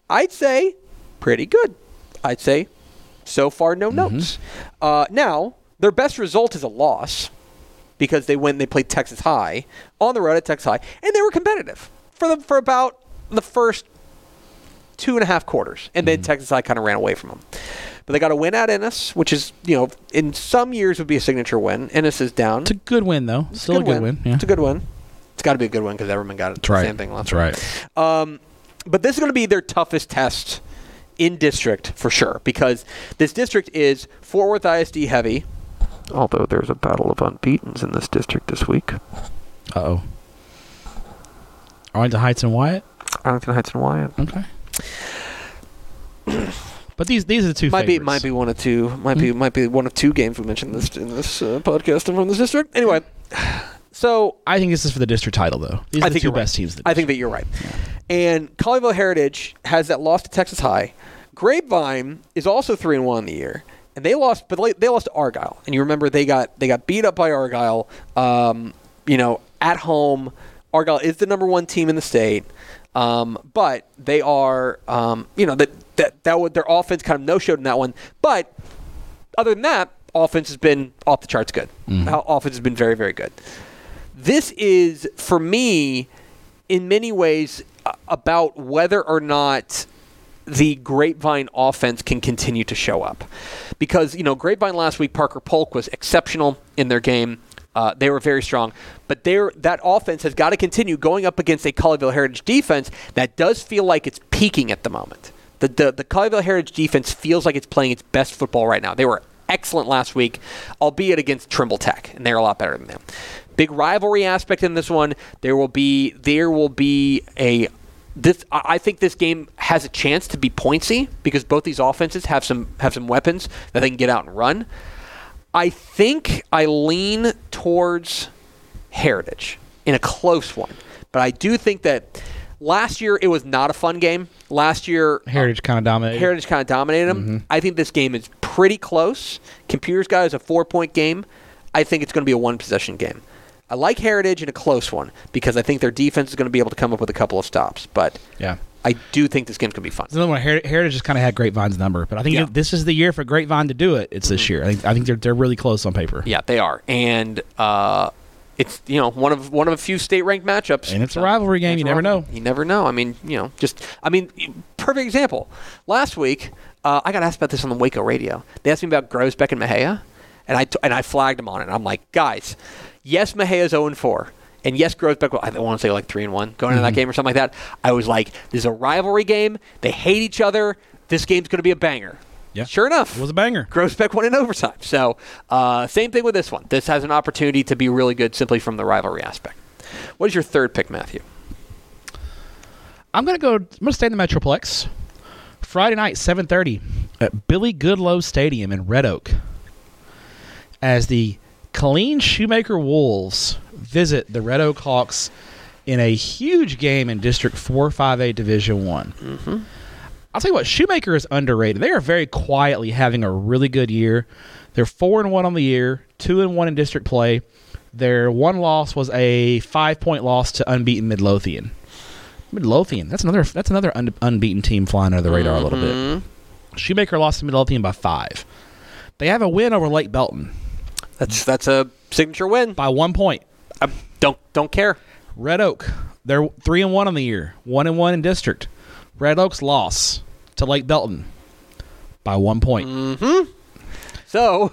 I'd say pretty good. I'd say so far no Mm-hmm. notes. Uh, now their best result is a loss because they went and they played Texas High on the road at Texas High and they were competitive for the for about the first two and a half quarters, and Mm-hmm. then Texas High kind of ran away from them. But they got a win at Ennis, which is you know in some years would be a signature win. Ennis is down. It's a good win though. It's Still a good win. Yeah. It's a good win. It's got to be a good win because everyone got it. That's the right. Same thing last That's right. Um, but this is going to be their toughest test in district for sure because this district is Fort Worth ISD heavy. Although there's a battle of unbeaten's in this district this week. Uh oh. Arlington Heights and Wyatt. Arlington Heights and Wyatt. Okay. But these these are the two Might be might be one of two. Might be might be one of two games we mentioned this in this uh, podcast from this district. Anyway, so I think this is for the district title though. These are I the think 2 you're right. best teams. in the I think that you're right. And Colleyville Heritage has that loss to Texas High. Grapevine is also three and one in the year, and they lost, but they- they lost to Argyle. And you remember they got they got beat up by Argyle. Um, you know, at home, Argyle is the number one team in the state. Um, but they are, um, you know, that that that would, their offense kind of no showed in that one. But other than that, offense has been off the charts good. How Offense has been very very good this is for me in many ways about whether or not the grapevine offense can continue to show up. Because you know grapevine last week parker polk was exceptional in their game. Uh, they were very strong. But that offense has got to continue going up against a colleyville heritage defense that does feel like it's peaking at the moment. The, the, the colleyville heritage defense feels like it's playing its best football right now. They were excellent last week, albeit against Trimble Tech, and they're a lot better than them. Big rivalry aspect in this one. There will be there will be a this I think this game has a chance to be pointsy because both these offenses have some have some weapons that they can get out and run. I think I lean towards Heritage in a close one, but I do think that last year it was not a fun game. Last year uh, Heritage kind of dominated. Heritage kind of dominated them. Mm-hmm. I think this game is pretty close. Computers guy is a four point game. I think it's going to be a one possession game. I like Heritage in a close one because I think their defense is going to be able to come up with a couple of stops. But Yeah. I do think this game's going to be fun. It's another one. Her- Heritage just kind of had Grapevine's number, but I think Yeah. Mm-hmm. this is the year for Grapevine to do it. It's this year. I think I think they're they're really close on paper. Yeah, they are, and uh, it's you know one of one of a few state ranked matchups. And it's a rivalry game. You never rivalry. know. You never know. I mean, you know, just I mean, perfect example. Last week, uh, I got asked about this on the Waco radio. They asked me about Groesbeck and Mexia, and I t- and I flagged them on it. I'm like, guys, yes, Mexia's 0 4. And yes, Groesbeck, I want to say like 3 and 1 going into that game or something like that. I was like, this is a rivalry game. They hate each other. This game's going to be a banger. Yeah. Sure enough. It was a banger. Groesbeck won in overtime. So, uh, same thing with this one. This has an opportunity to be really good simply from the rivalry aspect. What is your third pick, Matthew? I'm gonna go. I'm gonna stay in the Metroplex. Friday night, 7:30 at Billy Goodloe Stadium in Red Oak, as the Killeen Shoemaker Wolves visit the Red Oak Hawks in a huge game in District 4 5A Division One. Mm-hmm. I'll tell you what, Shoemaker is underrated. They are very quietly having a really good year. They're four and one on the year, two and one in district play. Their one loss was a five point loss to unbeaten Midlothian. Midlothian. That's another. That's another un- unbeaten team flying under the radar a little bit. Shoemaker lost to Midlothian by five. They have a win over Lake Belton That's mm. that's a signature win. by one point. I don't don't care. Red Oak. They're three and one on the year. One and one in district. Red Oak's loss to Lake Belton by one point. Mm-hmm. So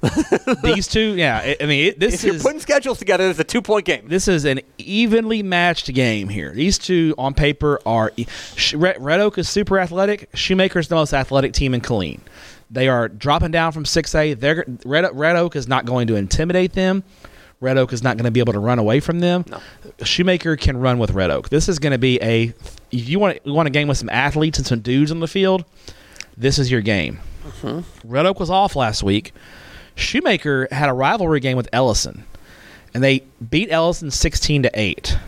<laughs> These two, yeah. I- I mean, it, this if you're is putting schedules together, it's a two point game. this is an evenly matched game here. These two on paper are e- Red, Red Oak is super athletic. Shoemaker's the most athletic team in Killeen. They are dropping down from 6A. They're Red, Red Oak is not going to intimidate them. Red Oak is not going to be able to run away from them. No. Shoemaker can run with Red Oak. This is going to be a if you want you want a game with some athletes and some dudes on the field. This is your game. Mm-hmm. Red Oak was off last week. Shoemaker had a rivalry game with Ellison, and they beat Ellison sixteen to eight.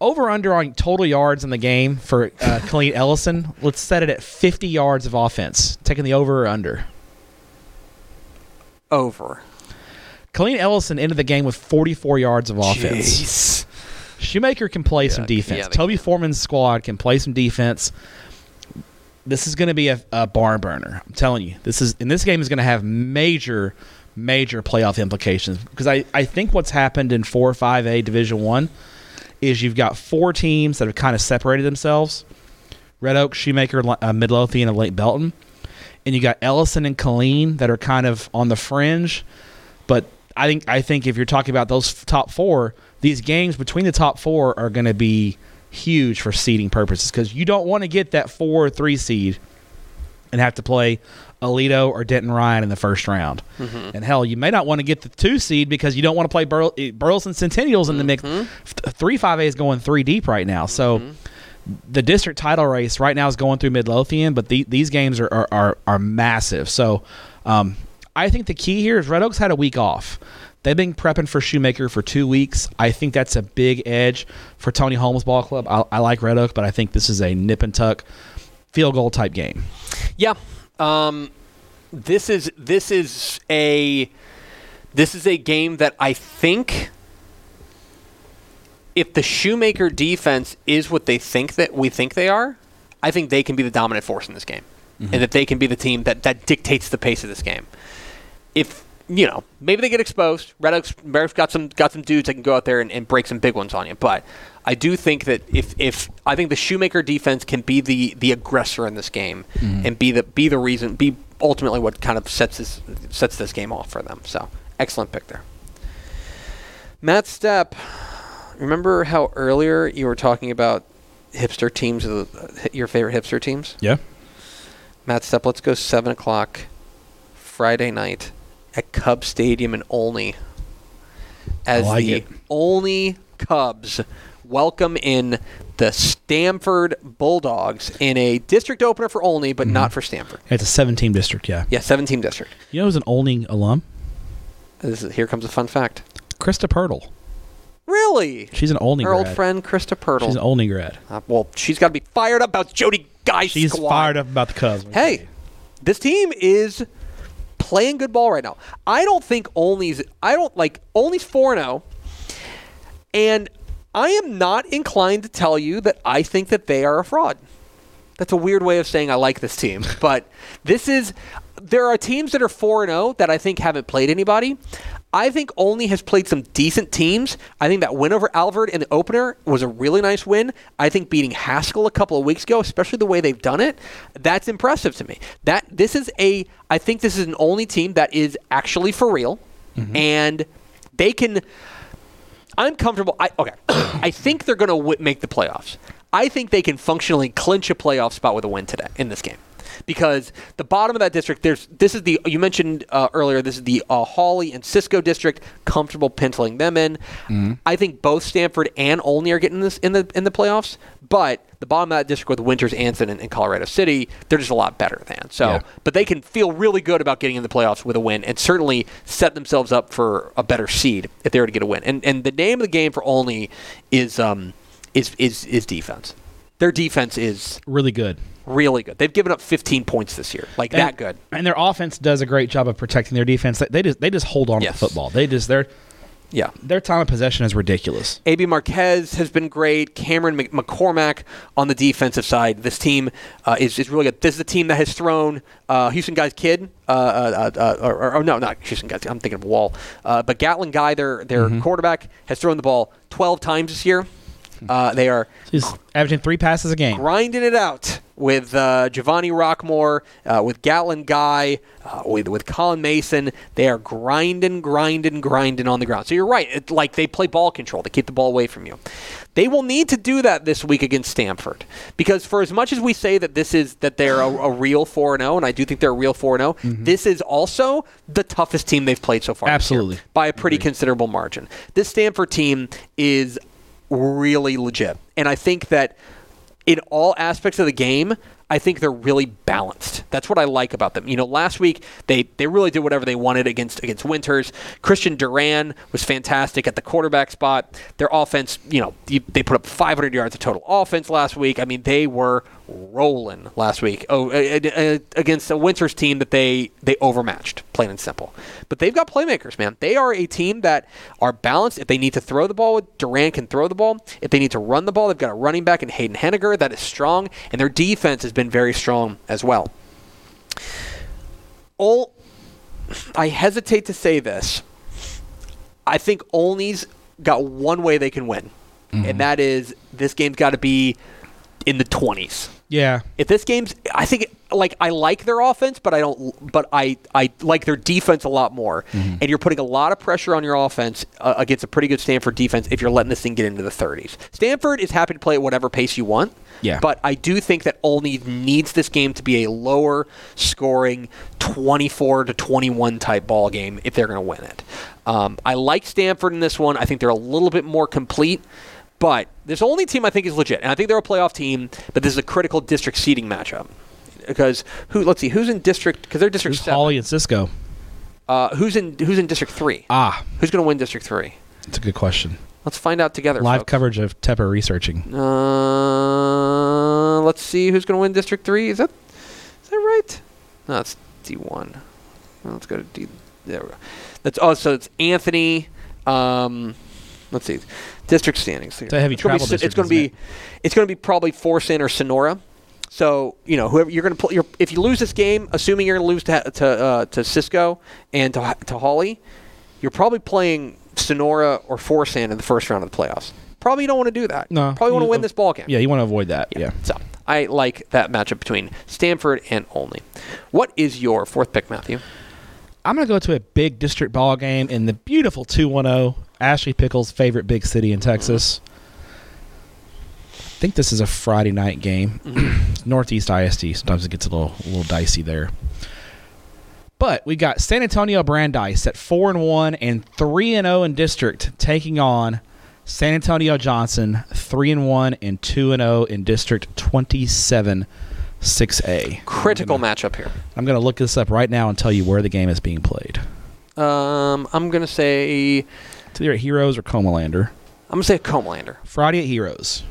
Over under on total yards in the game for uh, <laughs> Killeen Ellison. Let's set it at fifty yards of offense. Taking the over or under. Over. Killeen Ellison ended the game with forty four yards of offense. Jeez. Shoemaker can play some defense. yeah, they Toby Foreman's squad can play some defense. This is going to be a, a barn burner. I'm telling you. This is and this game is going to have major, major playoff implications because I, I think what's happened in four or five A Division One is you've got four teams that have kind of separated themselves: Red Oak, Shoemaker, uh, Midlothian, and Lake Belton, and you got Ellison and Killeen that are kind of on the fringe. But I think I think if you're talking about those top four, these games between the top four are going to be huge for seeding purposes because you don't want to get that four or three seed and have to play Aledo or Denton Ryan in the first round. And hell, you may not want to get the two seed because you don't want to play Burl- eh, Burleson Centennials in the mix. F- Three five A is going three deep right now, so the district title race right now is going through Midlothian, but the, these games are, are, are, are massive. So um, I think the key here is Red Oaks had a week off. They've been prepping for Shoemaker for two weeks. I think that's a big edge for Tony Holmes Ball Club. I, I like Red Oak, but I think this is a nip and tuck field goal type game. Yeah. Um, this is this is a this is a game that I think if the Shoemaker defense is what they think that we think they are, I think they can be the dominant force in this game, and that they can be the team that that dictates the pace of this game. If you know, maybe they get exposed. Red Oaks, Red Oaks got some got some dudes that can go out there and, and break some big ones on you. But I do think that if if I think the Shoemaker defense can be the the aggressor in this game and be the be the reason be ultimately what kind of sets this sets this game off for them. So excellent pick there. Matt Stepp, remember how earlier you were talking about hipster teams, uh, your favorite hipster teams? Yeah. Matt Stepp, let's go seven o'clock Friday night at Cub Stadium in Olney as like the it. Olney Cubs welcome in the Stamford Bulldogs in a district opener for Olney, but Mm-hmm. not for Stamford. It's a seven team district, yeah. Yeah, seven-team district. You know who's an Olney alum? This is, here comes a fun fact. Krista Pirtle. Really? She's an Olney Her grad. old friend Krista Pirtle. She's an Olney grad. Uh, well, she's got to be fired up about Jody Geis. She's squad. fired up about the Cubs. Hey, this team is playing good ball right now. I don't think Olney's. I don't like Olney's four zero, and I am not inclined to tell you that I think that they are a fraud. That's a weird way of saying I like this team, <laughs> but this is. There are teams that are four and zero that I think haven't played anybody. I think Olney has played some decent teams. I think that win over Alvord in the opener was a really nice win. I think beating Haskell a couple of weeks ago, especially the way they've done it, that's impressive to me. That this is a I think this is an only team that is actually for real mm-hmm. and they can I'm comfortable. I okay. <coughs> I think they're going to w- make the playoffs. I think they can functionally clinch a playoff spot with a win today in this game. Because the bottom of that district, there's this is the you mentioned uh, earlier. This is the uh, Hawley and Cisco district. Comfortable penciling them in. I think both Stamford and Olney are getting this in the in the playoffs. But the bottom of that district with Winters, Anson, and, and Colorado City, they're just a lot better than. So, Yeah. but they can feel really good about getting in the playoffs with a win, and certainly set themselves up for a better seed if they were to get a win. And and the name of the game for Olney is um is is is defense. Their defense is Really good. Really good. They've given up 15 points this year, like that good. And their offense does a great job of protecting their defense. They, they just they just hold on Yes. to the football. They just their Yeah. their time of possession is ridiculous. AB Marquez has been great. Cameron Mc- McCormack on the defensive side. This team uh, is, is really good. This is a team that has thrown uh, Houston Guy's kid. Uh, uh, uh, or, or, or no, not Houston Guy's. I'm thinking of Wall. Uh, but Gatlin Guy, their their quarterback, has thrown the ball 12 times this year. Uh, they are He's averaging three passes a game. grinding it out with uh, Giovanni Rockmore, uh, with Gatlin Guy, uh, with with Colin Mason. They are grinding, grinding, grinding on the ground. So you're right. It, like they play ball control. They keep the ball away from you. They will need to do that this week against Stamford because for as much as we say that this is that they're a, a real four and zero, and I do think they're a real four and zero, this is also the toughest team they've played so far. Absolutely. by a pretty considerable margin. This Stamford team is really legit. And I think that in all aspects of the game, I think they're really balanced. That's what I like about them. You know, last week they, they really did whatever they wanted against against Winters. Christian Duran was fantastic at the quarterback spot. Their offense, you know, they put up 500 yards of total offense last week. I mean, they were rolling last week. Oh, against a Winters team that they they overmatched, plain and simple. But they've got playmakers, man. They are a team that are balanced. If they need to throw the ball, Duran can throw the ball. If they need to run the ball, they've got a running back in Hayden Henniger that is strong, and their defense has been very strong as well. Ol- I hesitate to say this. I think Olney's got one way they can win, and mm-hmm. that is this game's got to be in the 20s. Yeah. If this game's, I think, like I like their offense, but I don't. But I I like their defense a lot more. And you're putting a lot of pressure on your offense uh, against a pretty good Stamford defense if you're letting this thing get into the 30s. Stamford is happy to play at whatever pace you want. Yeah. But I do think that Olney needs this game to be a lower scoring, 24 to 21 type ball game if they're going to win it. Um, I like Stamford in this one. I think they're a little bit more complete. But this Olney team I think is legit, and I think they're a playoff team. But this is a critical district seeding matchup because who? Let's see, who's in district? Because they're district Who's seven. Hawley and Cisco? Uh, who's in Who's in district three? Ah, Who's going to win district three? that's a good question. Let's find out together. Live folks. coverage of Tepper researching. Uh, let's see who's going to win District Three. Is that is that right? No, it's D one. Let's go to D. There we go. That's oh, so it's Anthony. Um, let's see, district standings. It's a heavy it's gonna be, travel Son- It's going to isn't be, it's going to be probably Forsan or Sonora. So you know, whoever you're going to play, if you lose this game, assuming you're going to lose to to uh, to Cisco and to to Hawley, you're probably playing Sonora or Forsan in the first round of the playoffs. Probably you don't want to do that. No, probably want to win this ball game. Yeah, you want to avoid that. Yeah. So I like that matchup between Stamford and Olney. What is your fourth pick, Matthew? I'm going to go to a big district ball game in the beautiful 210, Ashley Pickles' favorite big city in Texas. I think this is a Friday night game. <clears throat> Northeast ISD. Sometimes it gets a little a little dicey there. But we got San Antonio Brandeis at 4 and 1 and 3 and 0 in district taking on San Antonio Johnson 3 and 1 and 2 and 0 in district 27 6A. Critical matchup here. I'm going to look this up right now and tell you where the game is being played. Um, I'm gonna say It's either at Heroes or Comalander. I'm gonna say Comalander. Friday at Heroes,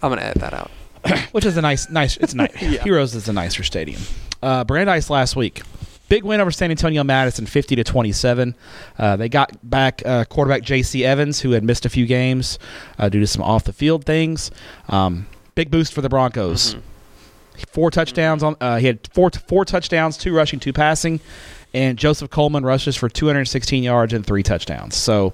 gonna edit that out. <coughs> which is a nice, nice. It's nice. <laughs> Yeah. Heroes is a nicer stadium. Uh, Brandeis last week, big win over San Antonio Madison, 50 to 27. Uh, they got back uh, quarterback J.C. Evans, who had missed a few games uh, due to some off the field things. Um, big boost for the Broncos. Mhm. Four touchdowns on. Uh, he had four four touchdowns, two rushing, two passing, and Joseph Coleman rushes for 216 yards and three touchdowns. So.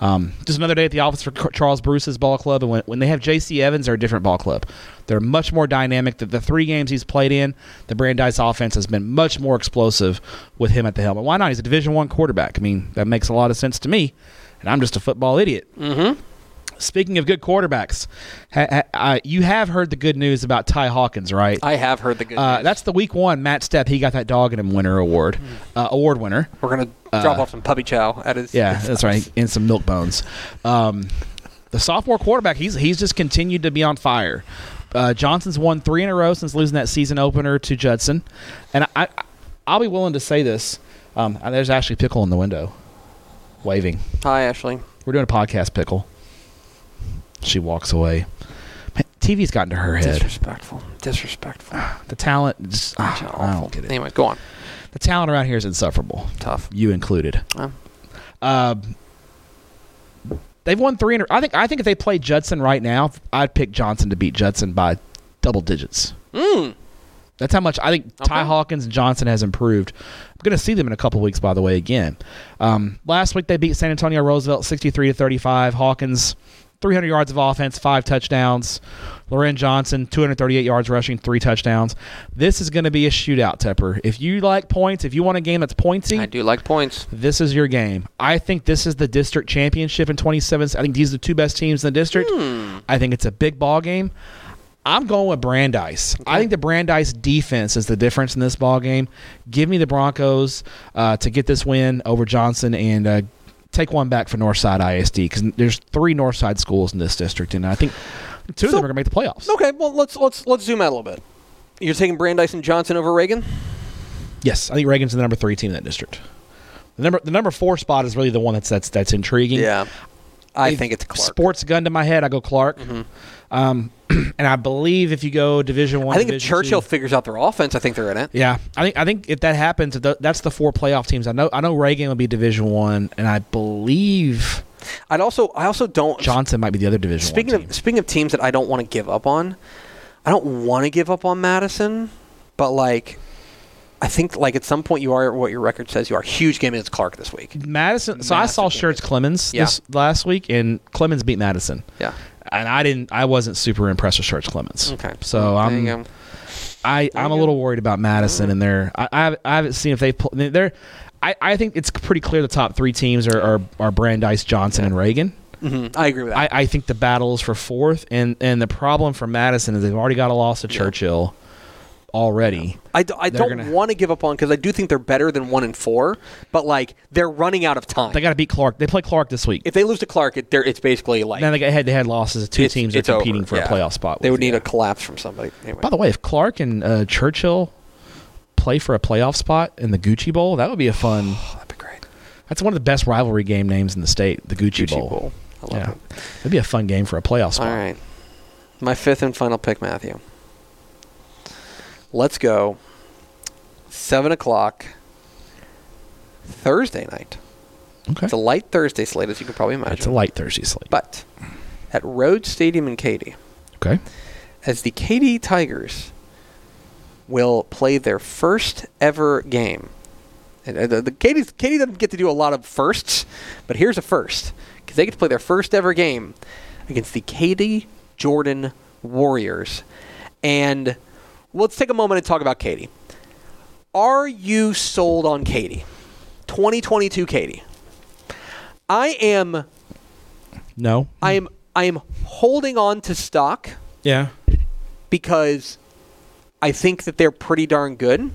Um, just another day at the office for Charles Bruce's ball club, and when, when they have J.C. Evans, they're a different ball club. They're much more dynamic. The, the three games he's played in, the Brandeis offense has been much more explosive with him at the helm. And why not? He's a Division One quarterback. I mean, that makes a lot of sense to me, and I'm just a football idiot. Mm-hmm. Speaking of good quarterbacks, ha, ha, uh, you have heard the good news about Ty Hawkins, right? I have heard the good Uh, news. that's the week one Matt Stepp. He got that dog in him winner award, uh, award winner. We're gonna drop off some puppy chow at his. Uh, Yeah, his that's house. right, and some milk bones. Um, the sophomore quarterback, he's he's just continued to be on fire. Uh, Johnson's won three in a row since losing that season opener to Judson, and I, I I'll be willing to say this. Um, uh, there's Ashley Pickle in the window, waving. Hi, Ashley. We're doing a podcast, Pickle. She walks away. Man, TV's gotten to her head. Disrespectful. Disrespectful. The talent, just, ah, I Awful. don't get it. Anyway, go on. The talent around here is insufferable. Tough. You included. Um, Um, they've won three. In, a- I think. I think if they play Judson right now, I'd pick Johnson to beat Judson by double digits. mm, That's how much I think Ty Okay. Hawkins and Johnson has improved. I'm going to see them in a couple weeks, by the way. Again, um, last week they beat San Antonio Roosevelt 63 to 35. Hawkins, 300 yards of offense, five touchdowns. Loren Johnson, 238 yards rushing, three touchdowns. This is going to be a shootout, Tepper. If you like points, if you want a game that's pointsy, I do like points. this is your game. I think this is the district championship in 27. I think these are the two best teams in the district. Hmm. I think it's a big ball game. I'm going with Brandeis. I think the Brandeis defense is the difference in this ball game. Give me the Broncos uh, to get this win over Johnson and uh, take one back for Northside ISD because there's three Northside schools in this district, and I think two of them are going to make the playoffs. Okay, well let's let's let's zoom out a little bit. You're taking Brandeis and Johnson over Reagan. Yes, I think Reagan's the number three team in that district. The number the number four spot is really the one that's that's that's intriguing. I think it's Clark. Sports gun to my head, I go Clark. Mhm. Um, <clears throat> and I believe if you go Division One, I think if Churchill two- figures out their offense, I think they're in it. yeah, I think I think if that happens, th- that's the four playoff teams. I know I know Reagan will be Division One, and I believe I'd also I also don't Johnson might be the other Division Speaking of speaking of teams that I don't want to give up on, I don't want to give up on Madison, but like, I think like at some point you are what your record says you are. Huge game against Clark this week. Madison. So I saw Schertz Clemens Yeah. this last week, and Clemens beat Madison, Yeah. and I didn't. I wasn't super impressed with Schertz Clemens. Okay. So there I'm. I, I'm a little worried about Madison and their. I, I, haven't- I haven't seen if they pl- they're. I, I think it's pretty clear the top three teams are are, are Brandeis, Johnson, and Reagan. Mhm. I agree with that. I, I think the battle is for fourth, and and the problem for Madison is they've already got a loss to Yeah. Churchill already. I, d- I don't gonna- want to give up on because I do think they're better than one and four, but like they're running out of time. They got to beat Clark. They play Clark this week. if they lose to Clark, it, they're, it's basically like Now they got head to head losses. of Two it's- teams are it's competing over. for Yeah. a playoff spot. they with would need a collapse from somebody. Anyway. By the way, if Clark and uh, Churchill play for a playoff spot in the Gucci Bowl, that would be a fun. <sighs> That'd be great. That's one of the best rivalry game names in the state, the Gucci, Gucci Bowl. Bowl. I love it. it'd be a fun game for a playoff spot. All right. My fifth and final pick, Matthew. Let's go. Seven o'clock. Thursday night. Okay, It's a light Thursday slate, as you can probably imagine. it's a light Thursday slate. But at Rhodes Stadium in Katy, Okay, as the Katy Tigers will play their first ever game. And uh, the, the Katy, Katy doesn't get to do a lot of firsts, but here's a first because they get to play their first ever game against the Katy Jordan Warriors. And let's take a moment and talk about Katy. Are you sold on Katy? 2022 Katy. I am no, I am I am holding on to stock yeah, because I think that they're pretty darn good.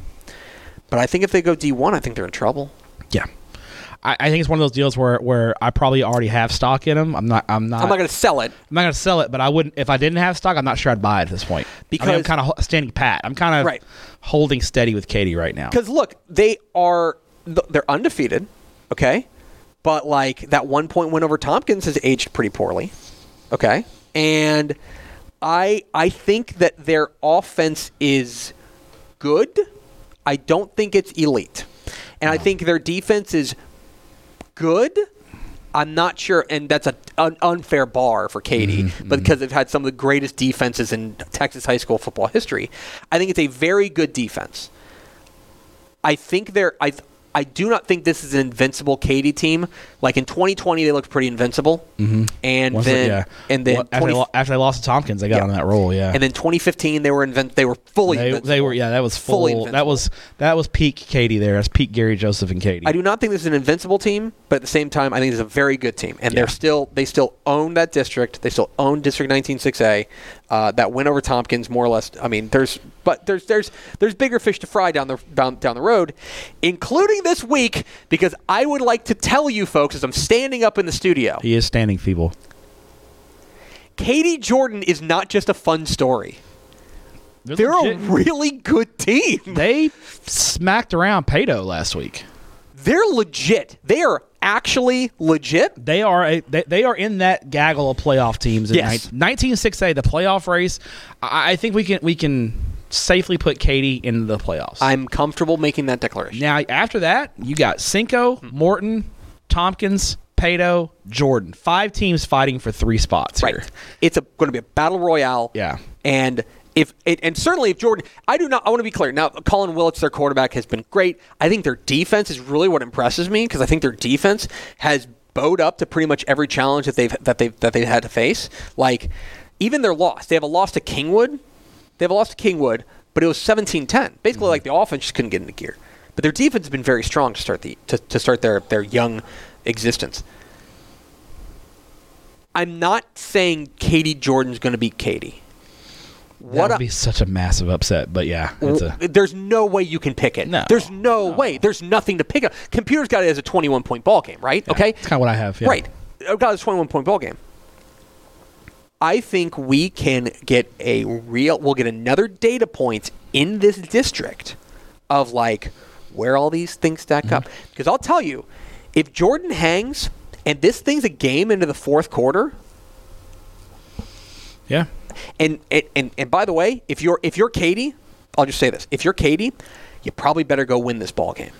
But I think if they go D1, I think they're in trouble. yeah. I, I think it's one of those deals where, where I probably already have stock in them. I'm not. I'm not. I'm not going to sell it. I'm not gonna sell it, but I wouldn't if I didn't have stock. I'm not sure I'd buy it at this point Because- I am kind of standing pat. I'm kind of Right. holding steady with Katy right now. Because look, they are they're undefeated, okay, but like that one point win over Tompkins has aged pretty poorly, okay, and I I think that their offense is good. I don't think it's elite, and I think their defense is good. I'm not sure, and that's a, an unfair bar for Katy, but mm-hmm, mm-hmm. because they've had some of the greatest defenses in Texas high school football history, I think it's a very good defense. I think they're I I do not think this is an invincible Katy team. Like in 2020, they looked pretty invincible, mm-hmm. and Once then yeah. and then Well, after, 20 they, lo- after they lost to Tompkins, they got Yeah. on that roll. Yeah, and then 2015 they were invent they were fully they, invincible. they were yeah. That was full. Fully that was that was peak Katy there. That's peak Gary Joseph and Katy. I do not think this is an invincible team, but at the same time, I think it's a very good team, and Yeah. they're still they still own that district. They still own District 196A. Uh, that win over Tompkins, more or less. I mean, there's but there's there's there's bigger fish to fry down the down down the road, including this week, because I would like to tell you folks as I'm standing up in the studio, He is standing feeble. Katy Jordan is not just a fun story. They're a really good team. they smacked around Paetow last week. They're legit. They are actually legit. They are a, they, they are in that gaggle of playoff teams. In Yes. 19 6A, the playoff race. I, I think we can we can safely put Katy in the playoffs. I'm comfortable making that declaration. now after that, you got Cinco, Morton, Tompkins, Paetow, Jordan. Five teams fighting for three spots here. Right. It's going to be a battle royale. Yeah. And if it, and certainly if Jordan, I do not. I want to be clear. Now, Colin Willits, their quarterback, has been great. I think their defense is really what impresses me because I think their defense has bowed up to pretty much every challenge that they've that they've that they've had to face. Like even their loss, they have a loss to Kingwood. They have a loss to Kingwood, but it was 17-10. Basically, mm-hmm. like the offense just couldn't get into gear. But their defense has been very strong to start the to, to start their their young existence. I'm not saying Katy Jordan's going to beat Katy. That What would I- be such a massive upset. But yeah, it's a, there's no way you can pick it. No. There's no, way. There's nothing to pick up. Computer's got it as a 21 point ball game, right? okay. it's kind of what I have. Yeah. Right. I've got a 21 point ball game. I think we can get a real, we'll get another data point in this district of like where all these things stack up. Mm-hmm. Because I'll tell you, if Jordan hangs and this thing's a game into the fourth quarter, Yeah. and, and and and by the way, if you're if you're Katy, I'll just say this: if you're Katy, you probably better go win this ball game.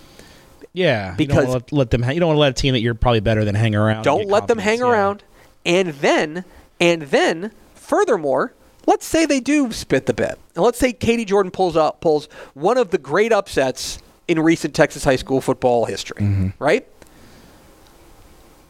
Yeah, Because- you don't want to let them. You don't want to let a team that you're probably better than hang around. Don't let them hang. Yeah. around. And then and then furthermore, let's say they do spit the bit. And let's say Katy Jordan pulls out pulls one of the great upsets in recent Texas high school football history, Mm-hmm. right?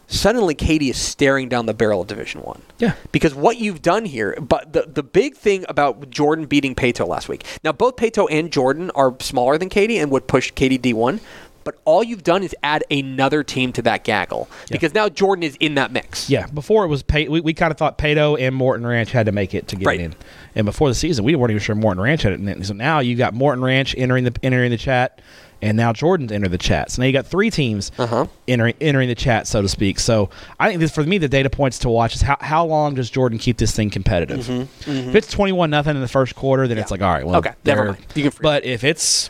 Suddenly Katy is staring down the barrel of Division 1. Yeah. Because what you've done here, but the the big thing about Jordan beating Paetow last week. Now both Paetow and Jordan are smaller than Katy and would push Katy D1, but all you've done is add another team to that gaggle because now Jordan is in that mix. Yeah, before it was Pay- we, we kind of thought Paetow and Morton Ranch had to make it to get Right. in, and before the season we weren't even sure Morton Ranch had it. in. So now you got Morton Ranch entering the entering the chat, and now Jordan's entered the chat. So now you got three teams Uh-huh. entering entering the chat, so to speak. So I think this for me the data points to watch is how, how long does Jordan keep this thing competitive? If it's twenty one nothing in the first quarter, then it's Mm-hmm, like all right, well, Okay, never mind. You can. But if it's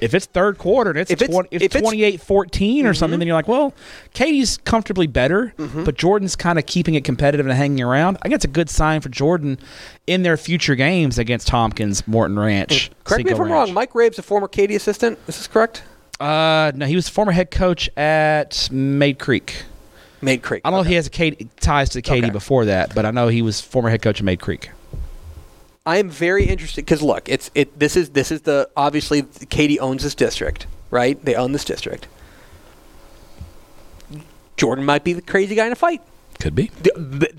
if it's third quarter and it's, If it's- 20, if if it's it's- 28 14 or something, then you're like, well, Katy's comfortably better, but Jordan's kind of keeping it competitive and hanging around. I think it's a good sign for Jordan in their future games against Tompkins, Morton Ranch. Correct me if I'm Ranch. wrong. Mike Rabe's a former Katy assistant. Is this correct? Uh, no, he was former head coach at Mayde Creek. Mayde Creek. I don't know if he has a Katy, ties to Katy Okay. before that, but I know he was former head coach at Mayde Creek. I am very interested because look, it's it. This is this is the obviously Katy owns this district, right? They own this district. Jordan might be the crazy guy in a fight. Could be.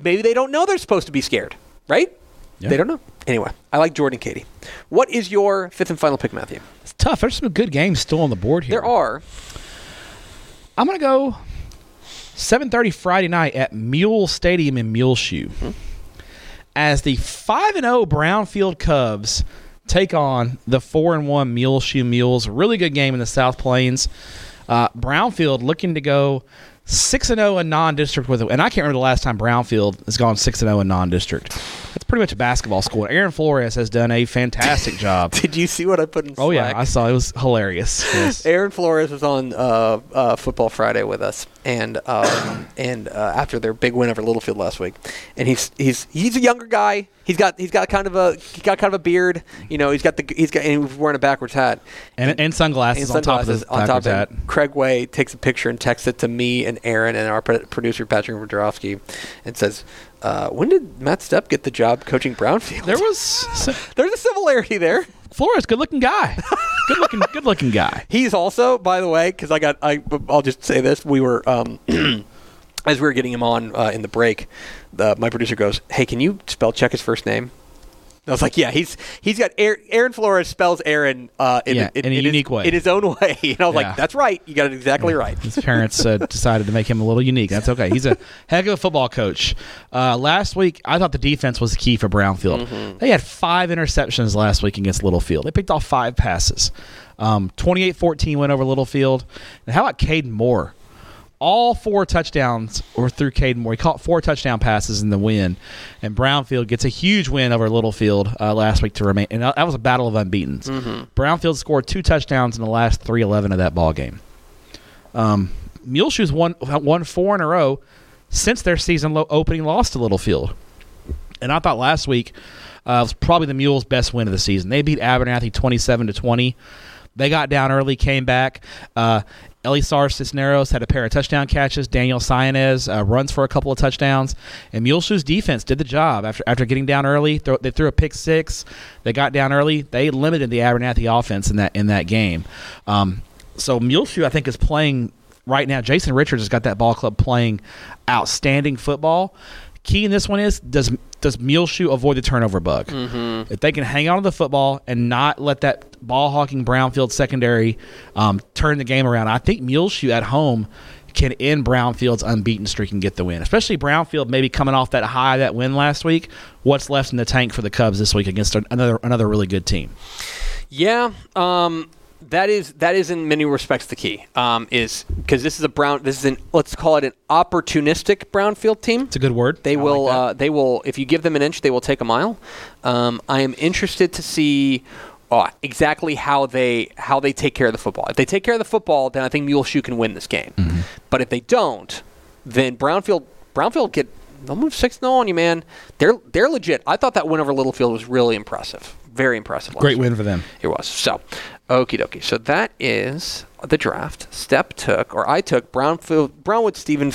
Maybe they don't know they're supposed to be scared, right? Yeah. They don't know. Anyway, I like Jordan Katy. What is your fifth and final pick, Matthew? It's tough. There's some good games still on the board here. There are. I'm gonna go 7:30 Friday night at Mule Stadium in Muleshoe, mm-hmm. As the five and zero Brownfield Cubs take on the four and one Muleshoe Mules. Really good game in the South Plains. Uh, Brownfield looking to go six and zero in non-district with, it. and I can't remember the last time Brownfield has gone six and zero in non-district. That's pretty much a basketball school. Aaron Flores has done a fantastic <laughs> job. Did you see what I put in? Oh yeah, I saw it was hilarious. <laughs> Yes. Aaron Flores was on uh, uh, Football Friday with us, and um, and uh, after their big win over Littlefield last week, and he's he's he's a younger guy. He's got he's got kind of a he got kind of a beard. You know, he's got the he's got and he's wearing a backwards hat. and, and sunglasses, And on top of sunglasses the on top of hat. Craig Way takes a picture and texts it to me and Aaron and our producer Patrick Wojciechowski, and says, uh, "When did Matt Stepp get the job coaching Brownfield?" There was <laughs> There's a similarity there. Flores, good looking guy. good looking, good looking guy. <laughs> He's also, by the way, because I got, I, I'll just say this: we were, um, <clears throat> as we were getting him on uh, in the break, the, my producer goes, "Hey, can you spell check his first name?" I was like, "Yeah, he's he's got Aaron, Aaron Flores spells Aaron uh, in, Yeah, in, in a his- unique way. in his own <laughs> way." And I was Yeah. like, "That's right, you got it exactly right." His parents uh, <laughs> decided to make him a little unique. That's okay. He's a <laughs> heck of a football coach. Uh, last week, I thought the defense was key for Brownfield. They had five interceptions last week against Littlefield. They picked off five passes. Um, 28-14 went over Littlefield. And how about Caden Moore? All four touchdowns were through Caden Moore. He caught four touchdown passes in the win, and Brownfield gets a huge win over Littlefield uh, last week to remain. And that was a battle of unbeaten's. Brownfield scored two touchdowns in the last three eleven of that ball game. Um, Muleshoe's won won four in a row since their season low opening loss to Littlefield, and I thought last week uh, was probably the Mules' best win of the season. They beat Abernathy twenty seven to twenty. They got down early, came back. Uh, Elisar Cisneros had a pair of touchdown catches. Daniel Sionez uh, runs for a couple of touchdowns. And Muleshoe's defense did the job after after getting down early. Throw, they threw a pick six. They got down early. They limited the Abernathy offense in that in that game. Um, so Muleshoe, I think, is playing right now. Jason Richards has got that ball club playing outstanding football. Key in this one is does does Muleshoe avoid the turnover bug? If they can hang on to the football and not let that ball hawking Brownfield secondary um, turn the game around, I think Muleshoe at home can end Brownfield's unbeaten streak and get the win. Especially Brownfield maybe coming off that high that win last week. What's left in the tank for the Cubs this week against another another really good team? Yeah, um, that is that is in many respects the key. Um, is because this is a brown. This is an let's call it an opportunistic brownfield team. It's a good word. They I will. that. uh, they will. If you give them an inch, they will take a mile. Um, I am interested to see uh, exactly how they how they take care of the football. If they take care of the football, then I think Muleshoe can win this game. Mm-hmm. But if they don't, then Brownfield Brownfield get they'll move six 0 on you, man. They're they're legit. I thought that win over Littlefield was really impressive. Very impressive. Great week. win for them. It was. So, okie dokie. So that is the draft. Stepp took, or I took Brownfield, Brownwood, Stephen.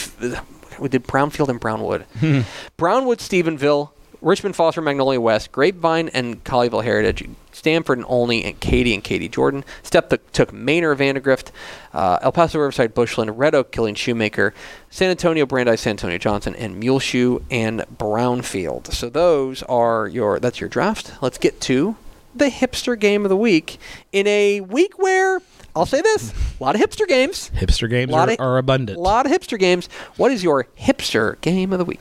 We did Brownfield and Brownwood. <laughs> Brownwood, Stephenville, Richmond, Foster, Magnolia West, Grapevine, and Colleyville Heritage. Stamford and Olney, and Katy and Katy Jordan. Stepp took, took Manor, Vandegrift, uh, El Paso, Riverside, Bushland, Red Oak, Killeen Shoemaker, San Antonio, Brandeis, San Antonio Johnson, and Muleshoe and Brownfield. So those are your. That's your draft. Let's get to the hipster game of the week in a week where I'll say this: a lot of hipster games. Hipster games Lot are, of- are abundant. A lot of hipster games. What is your hipster game of the week?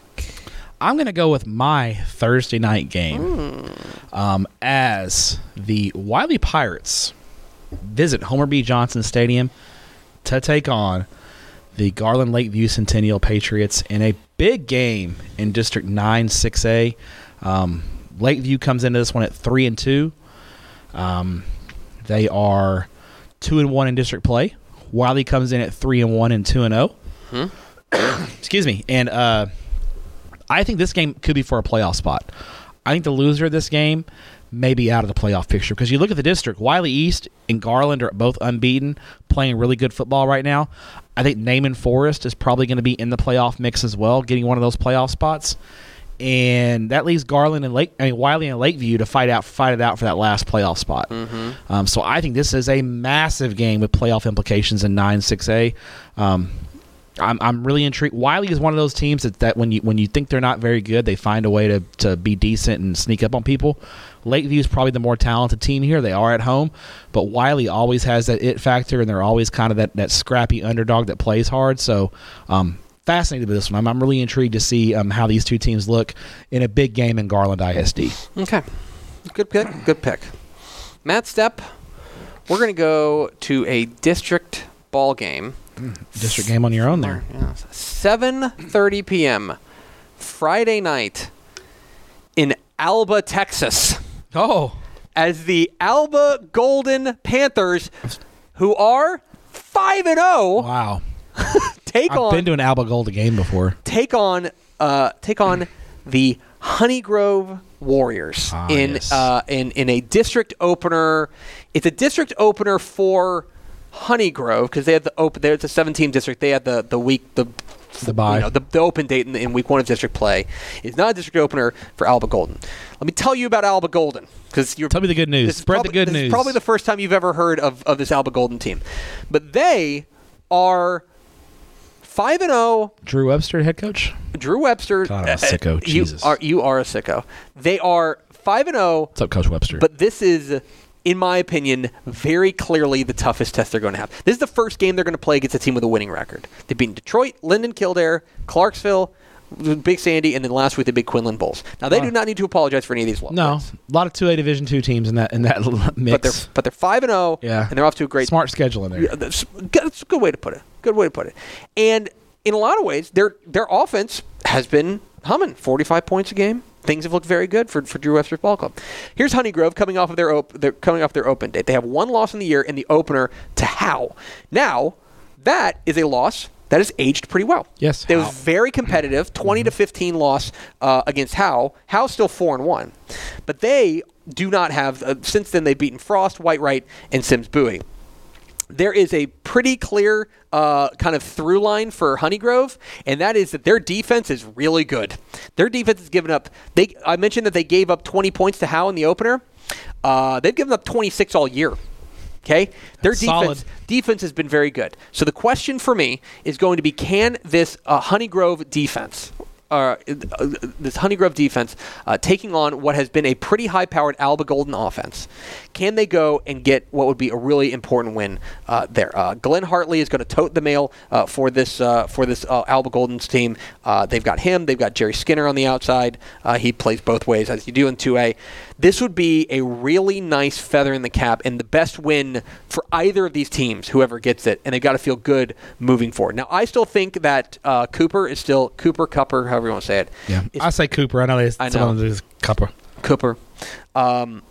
I'm going to go with my Thursday night game Hmm. um, as the Wylie Pirates visit Homer B. Johnson Stadium to take on the Garland Lakeview Centennial Patriots in a big game in District 9 6A. Um, Lakeview comes into this one at 3 and 2. Um, they are 2 and 1 in district play. Wylie comes in at 3 and 1 and 2 and 0. <coughs> Excuse me. And uh, I think this game could be for a playoff spot. I think the loser of this game may be out of the playoff picture because you look at the district. Wylie East and Garland are both unbeaten, playing really good football right now. I think Naaman Forest is probably going to be in the playoff mix as well, getting one of those playoff spots. And that leaves Garland and Lake, I mean Wylie and Lakeview to fight out, fight it out for that last playoff spot. Um, so I think this is a massive game with playoff implications in nine six A. Um, I'm, I'm really intrigued. Wylie is one of those teams that, that when you when you think they're not very good, they find a way to, to be decent and sneak up on people. Lakeview is probably the more talented team here. They are at home, but Wylie always has that it factor, and they're always kind of that, that scrappy underdog that plays hard. So, um, fascinated with this one. I'm, I'm really intrigued to see um, how these two teams look in a big game in Garland ISD. Okay. Good pick. Good pick. Matt Stepp, we're going to go to a district ball game. District game on your own there. Yeah. 7:30 p.m. Friday night in Alba, Texas, Oh, as the Alba Golden Panthers, who are 5 and 0, wow! <laughs> take I've on been to an Alba Golda game before. take on uh, take on the Honey Grove Warriors Ah, in yes. uh, in in a district opener. It's a district opener for Honey Grove because they had the open. There's a 17 district. They had the the week the The bye. you know, the, the open date in, in week one of district play is not a district opener for Alba Golden. Let me tell you about Alba Golden because you're Tell me the good news. Spread probably, the good this news. Is probably the first time you've ever heard of, of this Alba Golden team, but they are five and zero. Drew Webster, head coach. Drew Webster. God, I'm a uh, sicko. <laughs> You Jesus. are you are a sicko. They are five and zero. What's up, Coach Webster? But this is, in my opinion, very clearly the toughest test they're going to have. This is the first game they're going to play against a team with a winning record. They've beaten Detroit, Linden, Kildare, Clarksville, Big Sandy, and then last week the Big Quinlan Bulls. Now they Huh. do not need to apologize for any of these losses. no, a lot of two A Division two teams in that in that <laughs> mix. but they're but they're five and zero. Yeah. and they're off to a great smart schedule in there. Yeah, that's, that's a good way to put it. Good way to put it. And in a lot of ways, their their offense has been humming. Forty five points a game. Things have looked very good for, for Drew Webster's ball club. Here's Honeygrove coming off of their op- they're coming off their open date. They have one loss in the year in the opener to Howe. Now, that is a loss that has aged pretty well. Yes, It was very competitive, 20 to 15 loss uh, against Howe. Howe's still 4 and 1. But they do not have uh, since then they've beaten Frost, Whitewright, and Simms Bowie there is a pretty clear uh, kind of through line for Honeygrove, and that is that their defense is really good. Their defense has given up. They I mentioned that they gave up 20 points to Howe in the opener. Uh, they've given up 26 all year. Okay, their That's defense solid. defense has been very good. So the question for me is going to be: Can this uh, Honeygrove defense? Uh, this Honeygrove defense uh, taking on what has been a pretty high-powered Alba Golden offense. Can they go and get what would be a really important win uh, there? Uh, Glenn Hartley is going to tote the mail uh, for this uh, for this Alba Golden's team. They've got him. They've got Jerry Skinner on the outside. He plays both ways as you do in 2A. This would be a really nice feather in the cap and the best win for either of these teams, whoever gets it, and they've got to feel good moving forward. Now, I still think that Cooper is still Cooper Cupper, however you want to say it. Yeah, is I say Cooper. I know they. I someone know. says Cooper. Cooper um,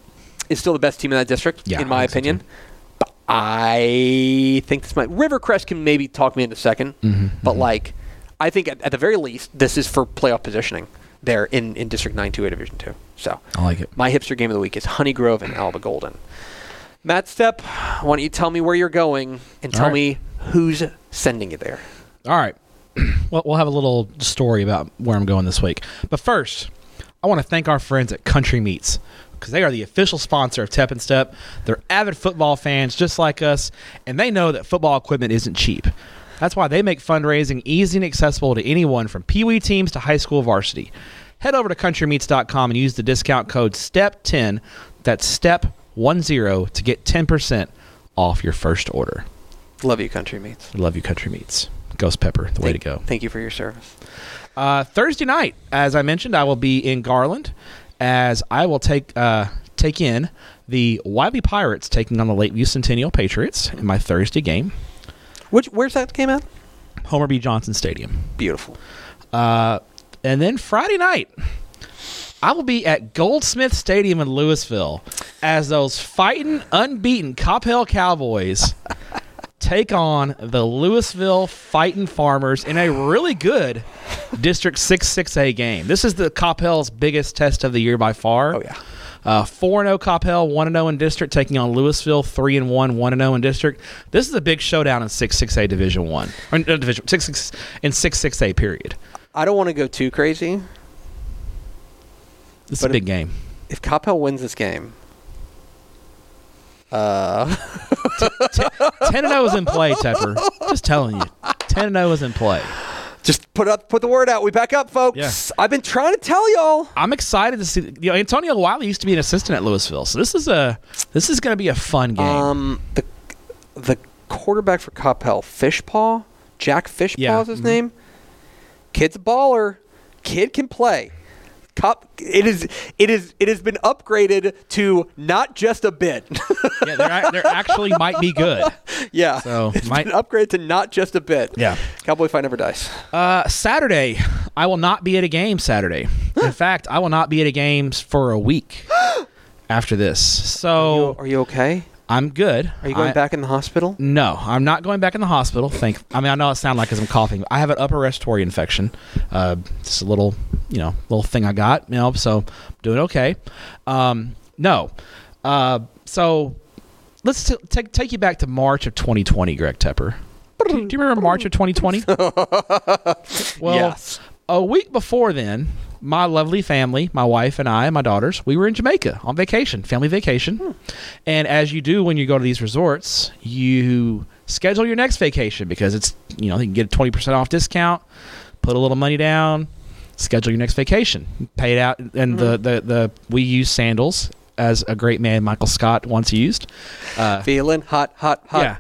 is still the best team in that district, Yeah, in my I opinion. But I think this might Rivercrest can maybe talk me into 2nd Mm-hmm, but like I think at, at the very least this is for playoff positioning there in, in District 9 2A Division 2. So I like it. my hipster game of the week is Honeygrove and Alba Golden. Matt Stepp, why don't you tell me where you're going and tell All right. me who's sending you there? All right. <clears throat> well, we'll have a little story about where I'm going this week. But first, I want to thank our friends at Country Meats because they are the official sponsor of Tep and Step. They're avid football fans just like us, and they know that football equipment isn't cheap. That's why they make fundraising easy and accessible to anyone from Pee Wee teams to high school varsity. Head over to countrymeats.com and use the discount code STEP10, that's STEP10, to get 10% off your first order. Love you, Country Meats. Love you, Country Meats. Ghost Pepper, the way to go. Thank you for your service. Uh, Thursday night, as I mentioned, I will be in Garland as I will take uh, take in the Wylie Pirates taking on the Lakeview Centennial Patriots in my Thursday game, Which Where's that game at? Homer B. Johnson Stadium. Beautiful. Uh, and then Friday night, I will be at Goldsmith Stadium in Lewisville as those fighting, unbeaten Coppell Cowboys take on the Lewisville Fighting Farmers in a really good District 6 6A game. This is the Coppell's biggest test of the year by far. Oh, yeah. Uh, 4 0 Coppell, 1 0 in district, taking on Lewisville, 3 and 1, 1 0 in district. This is a big showdown in 6 6A Division 1. Or, uh, division, 6 6 in 6 6A period. I don't want to go too crazy. This is a big game. If Coppell wins this game, uh, <laughs> 10 0 is in play, Tepper. Just telling you. 10 0 is in play. just put up, put the word out. We back up, folks. Yeah. I've been trying to tell y'all. I'm excited to see. You know, Antonio Wiley used to be an assistant at Lewisville, so this is a this is going to be a fun game. Um, the the quarterback for Coppell, Fishpaw, Jack Fishpaw Yeah. is his name. Kid's a baller. Kid can play. Cop, it is it is it has been upgraded to not just a bit. <laughs> yeah, they're, they're actually might be good. <laughs> yeah, So, it's might- been upgraded to not just a bit. Yeah. Cowboy fight never dies. Uh, Saturday, I will not be at a game Saturday. In <gasps> fact, I will not be at a game for a week <gasps> after this. So Are you okay? I'm good. Are you going I- back in the hospital? No, I'm not going back in the hospital. Thank. I mean, I know it sounds like because I'm coughing. I have an upper respiratory infection. Uh, just a little, you know, little thing I got. You know, so I'm doing okay. Um, no. Uh, so let's t- take take you back to March of 2020, Greg Tepper. Do you remember March of 2020? <laughs> well, yes. a week before then, my lovely family, my wife and I, and my daughters, we were in Jamaica on vacation, family vacation. Hmm. And as you do when you go to these resorts, you schedule your next vacation because it's, you know, you can get a 20% off discount, put a little money down, schedule your next vacation, pay it out. And the, hmm. the, the, we use sandals as a great man, Michael Scott, once used. Uh, Feeling hot, hot, hot. yeah.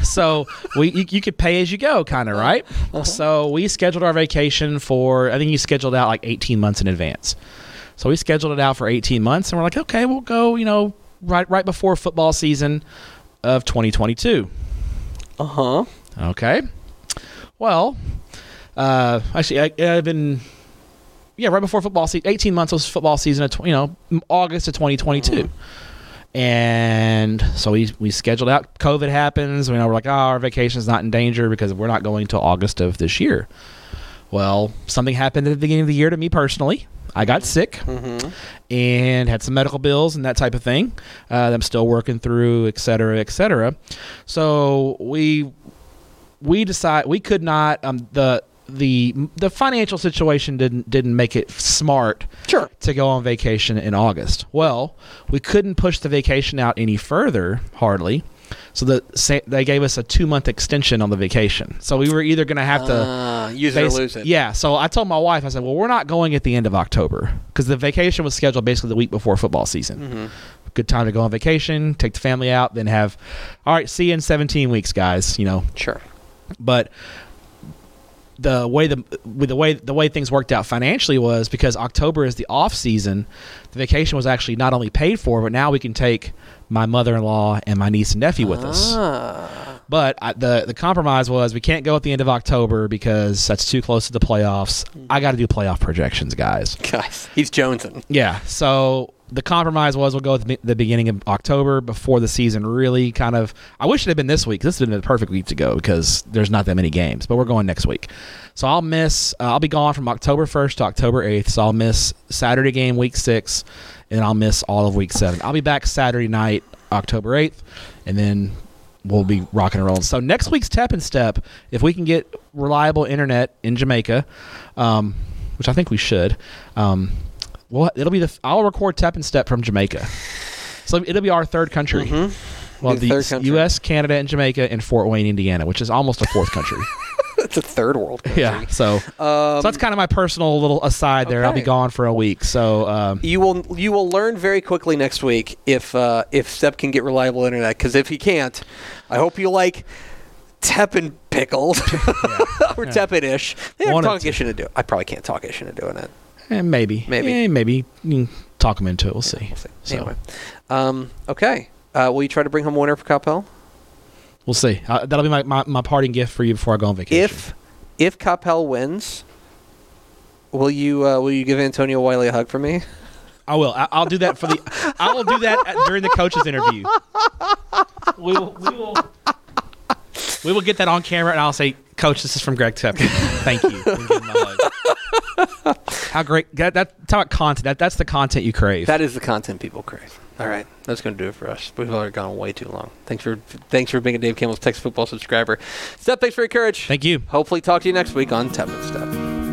<laughs> so we you, you could pay as you go, kind of right. So we scheduled our vacation for I think you scheduled out like 18 months in advance. So we scheduled it out for 18 months, and we're like, okay, we'll go. You know, right right before football season of 2022. Uh huh. Okay. Well, uh, actually, I, I've been. Yeah, right before football season, 18 months was football season of, tw- you know, August of 2022. And so we, we scheduled out. COVID happens. We know, we're like, oh, our vacation's not in danger because we're not going till August of this year. Well, something happened at the beginning of the year to me personally. I got sick and had some medical bills and that type of thing uh, that I'm still working through, et cetera, et cetera. So we we decide we could not um, the the the financial situation didn't didn't make it smart Sure. to go on vacation in August. Well, we couldn't push the vacation out any further, hardly. So the sa- they gave us a two month extension on the vacation. So we were either going to have to Uh, use it or lose it. Yeah. So I told my wife, I said, well, we're not going at the end of October because the vacation was scheduled basically the week before football season. Mm-hmm. Good time to go on vacation, take the family out, then have, all right, see you in 17 weeks, guys. You know, Sure. but the way the with the way the way things worked out financially was because October is the off season, the vacation was actually not only paid for, but now we can take my mother-in-law and my niece and nephew with us. Ah. But I, the the compromise was we can't go at the end of October because that's too close to the playoffs. I got to do playoff projections, guys. Guys, he's jonesing. Yeah. So the compromise was we'll go at the, beginning of October before the season really kind of. I wish it had been this week. This would have been the perfect week to go because there's not that many games. But we're going next week. So I'll miss. Uh, I'll be gone from October 1st to October 8th. So I'll miss Saturday game week six, and I'll miss all of week seven. I'll be back Saturday night, October 8th, and then we'll be rocking and rolling. So next week's Tep and Step, if we can get reliable internet in Jamaica, um, which I think we should, um, well, it'll be the I'll record Tep and Step from Jamaica. So it'll be our third country. Well, Be the the third country. U.S., Canada, and Jamaica, and Fort Wayne, Indiana, which is almost a fourth country. <laughs> it's a third world country. yeah. So, Um, so that's kind of my personal little aside there. I'll be gone for a week. So, um, you will you will learn very quickly next week if uh, if Stepp can get reliable internet. Because if he can't, I hope you like Teppan pickled <laughs> <laughs> or Teppan-ish. They have One talk-ish into do. I probably can't talk ish into doing it. Eh, maybe, Maybe. Eh, maybe you can talk them into it. We'll see. We'll see. So, Anyway, um, okay. Uh, will you try to bring home a winner for Coppell? we'll see. Uh, that'll be my, my, my parting gift for you before I go on vacation. If if Coppell wins, will you uh, will you give Antonio Wiley a hug for me? <laughs> I will. I, I'll do that for the. I will do that at, during the coach's interview. We will. We will. We will get that on camera, and I'll say, "Coach, this is from Greg Tepke. Thank you." And give him a hug. How great! That, that talk about content. That, that's the content you crave. That is the content people crave. All right, that's going to do it for us. We've already gone way too long. Thanks for thanks for being a Dave Campbell's Texas Football subscriber. Stepp, thanks for your courage. Thank you. Hopefully, talk to you next week on Tep and Step.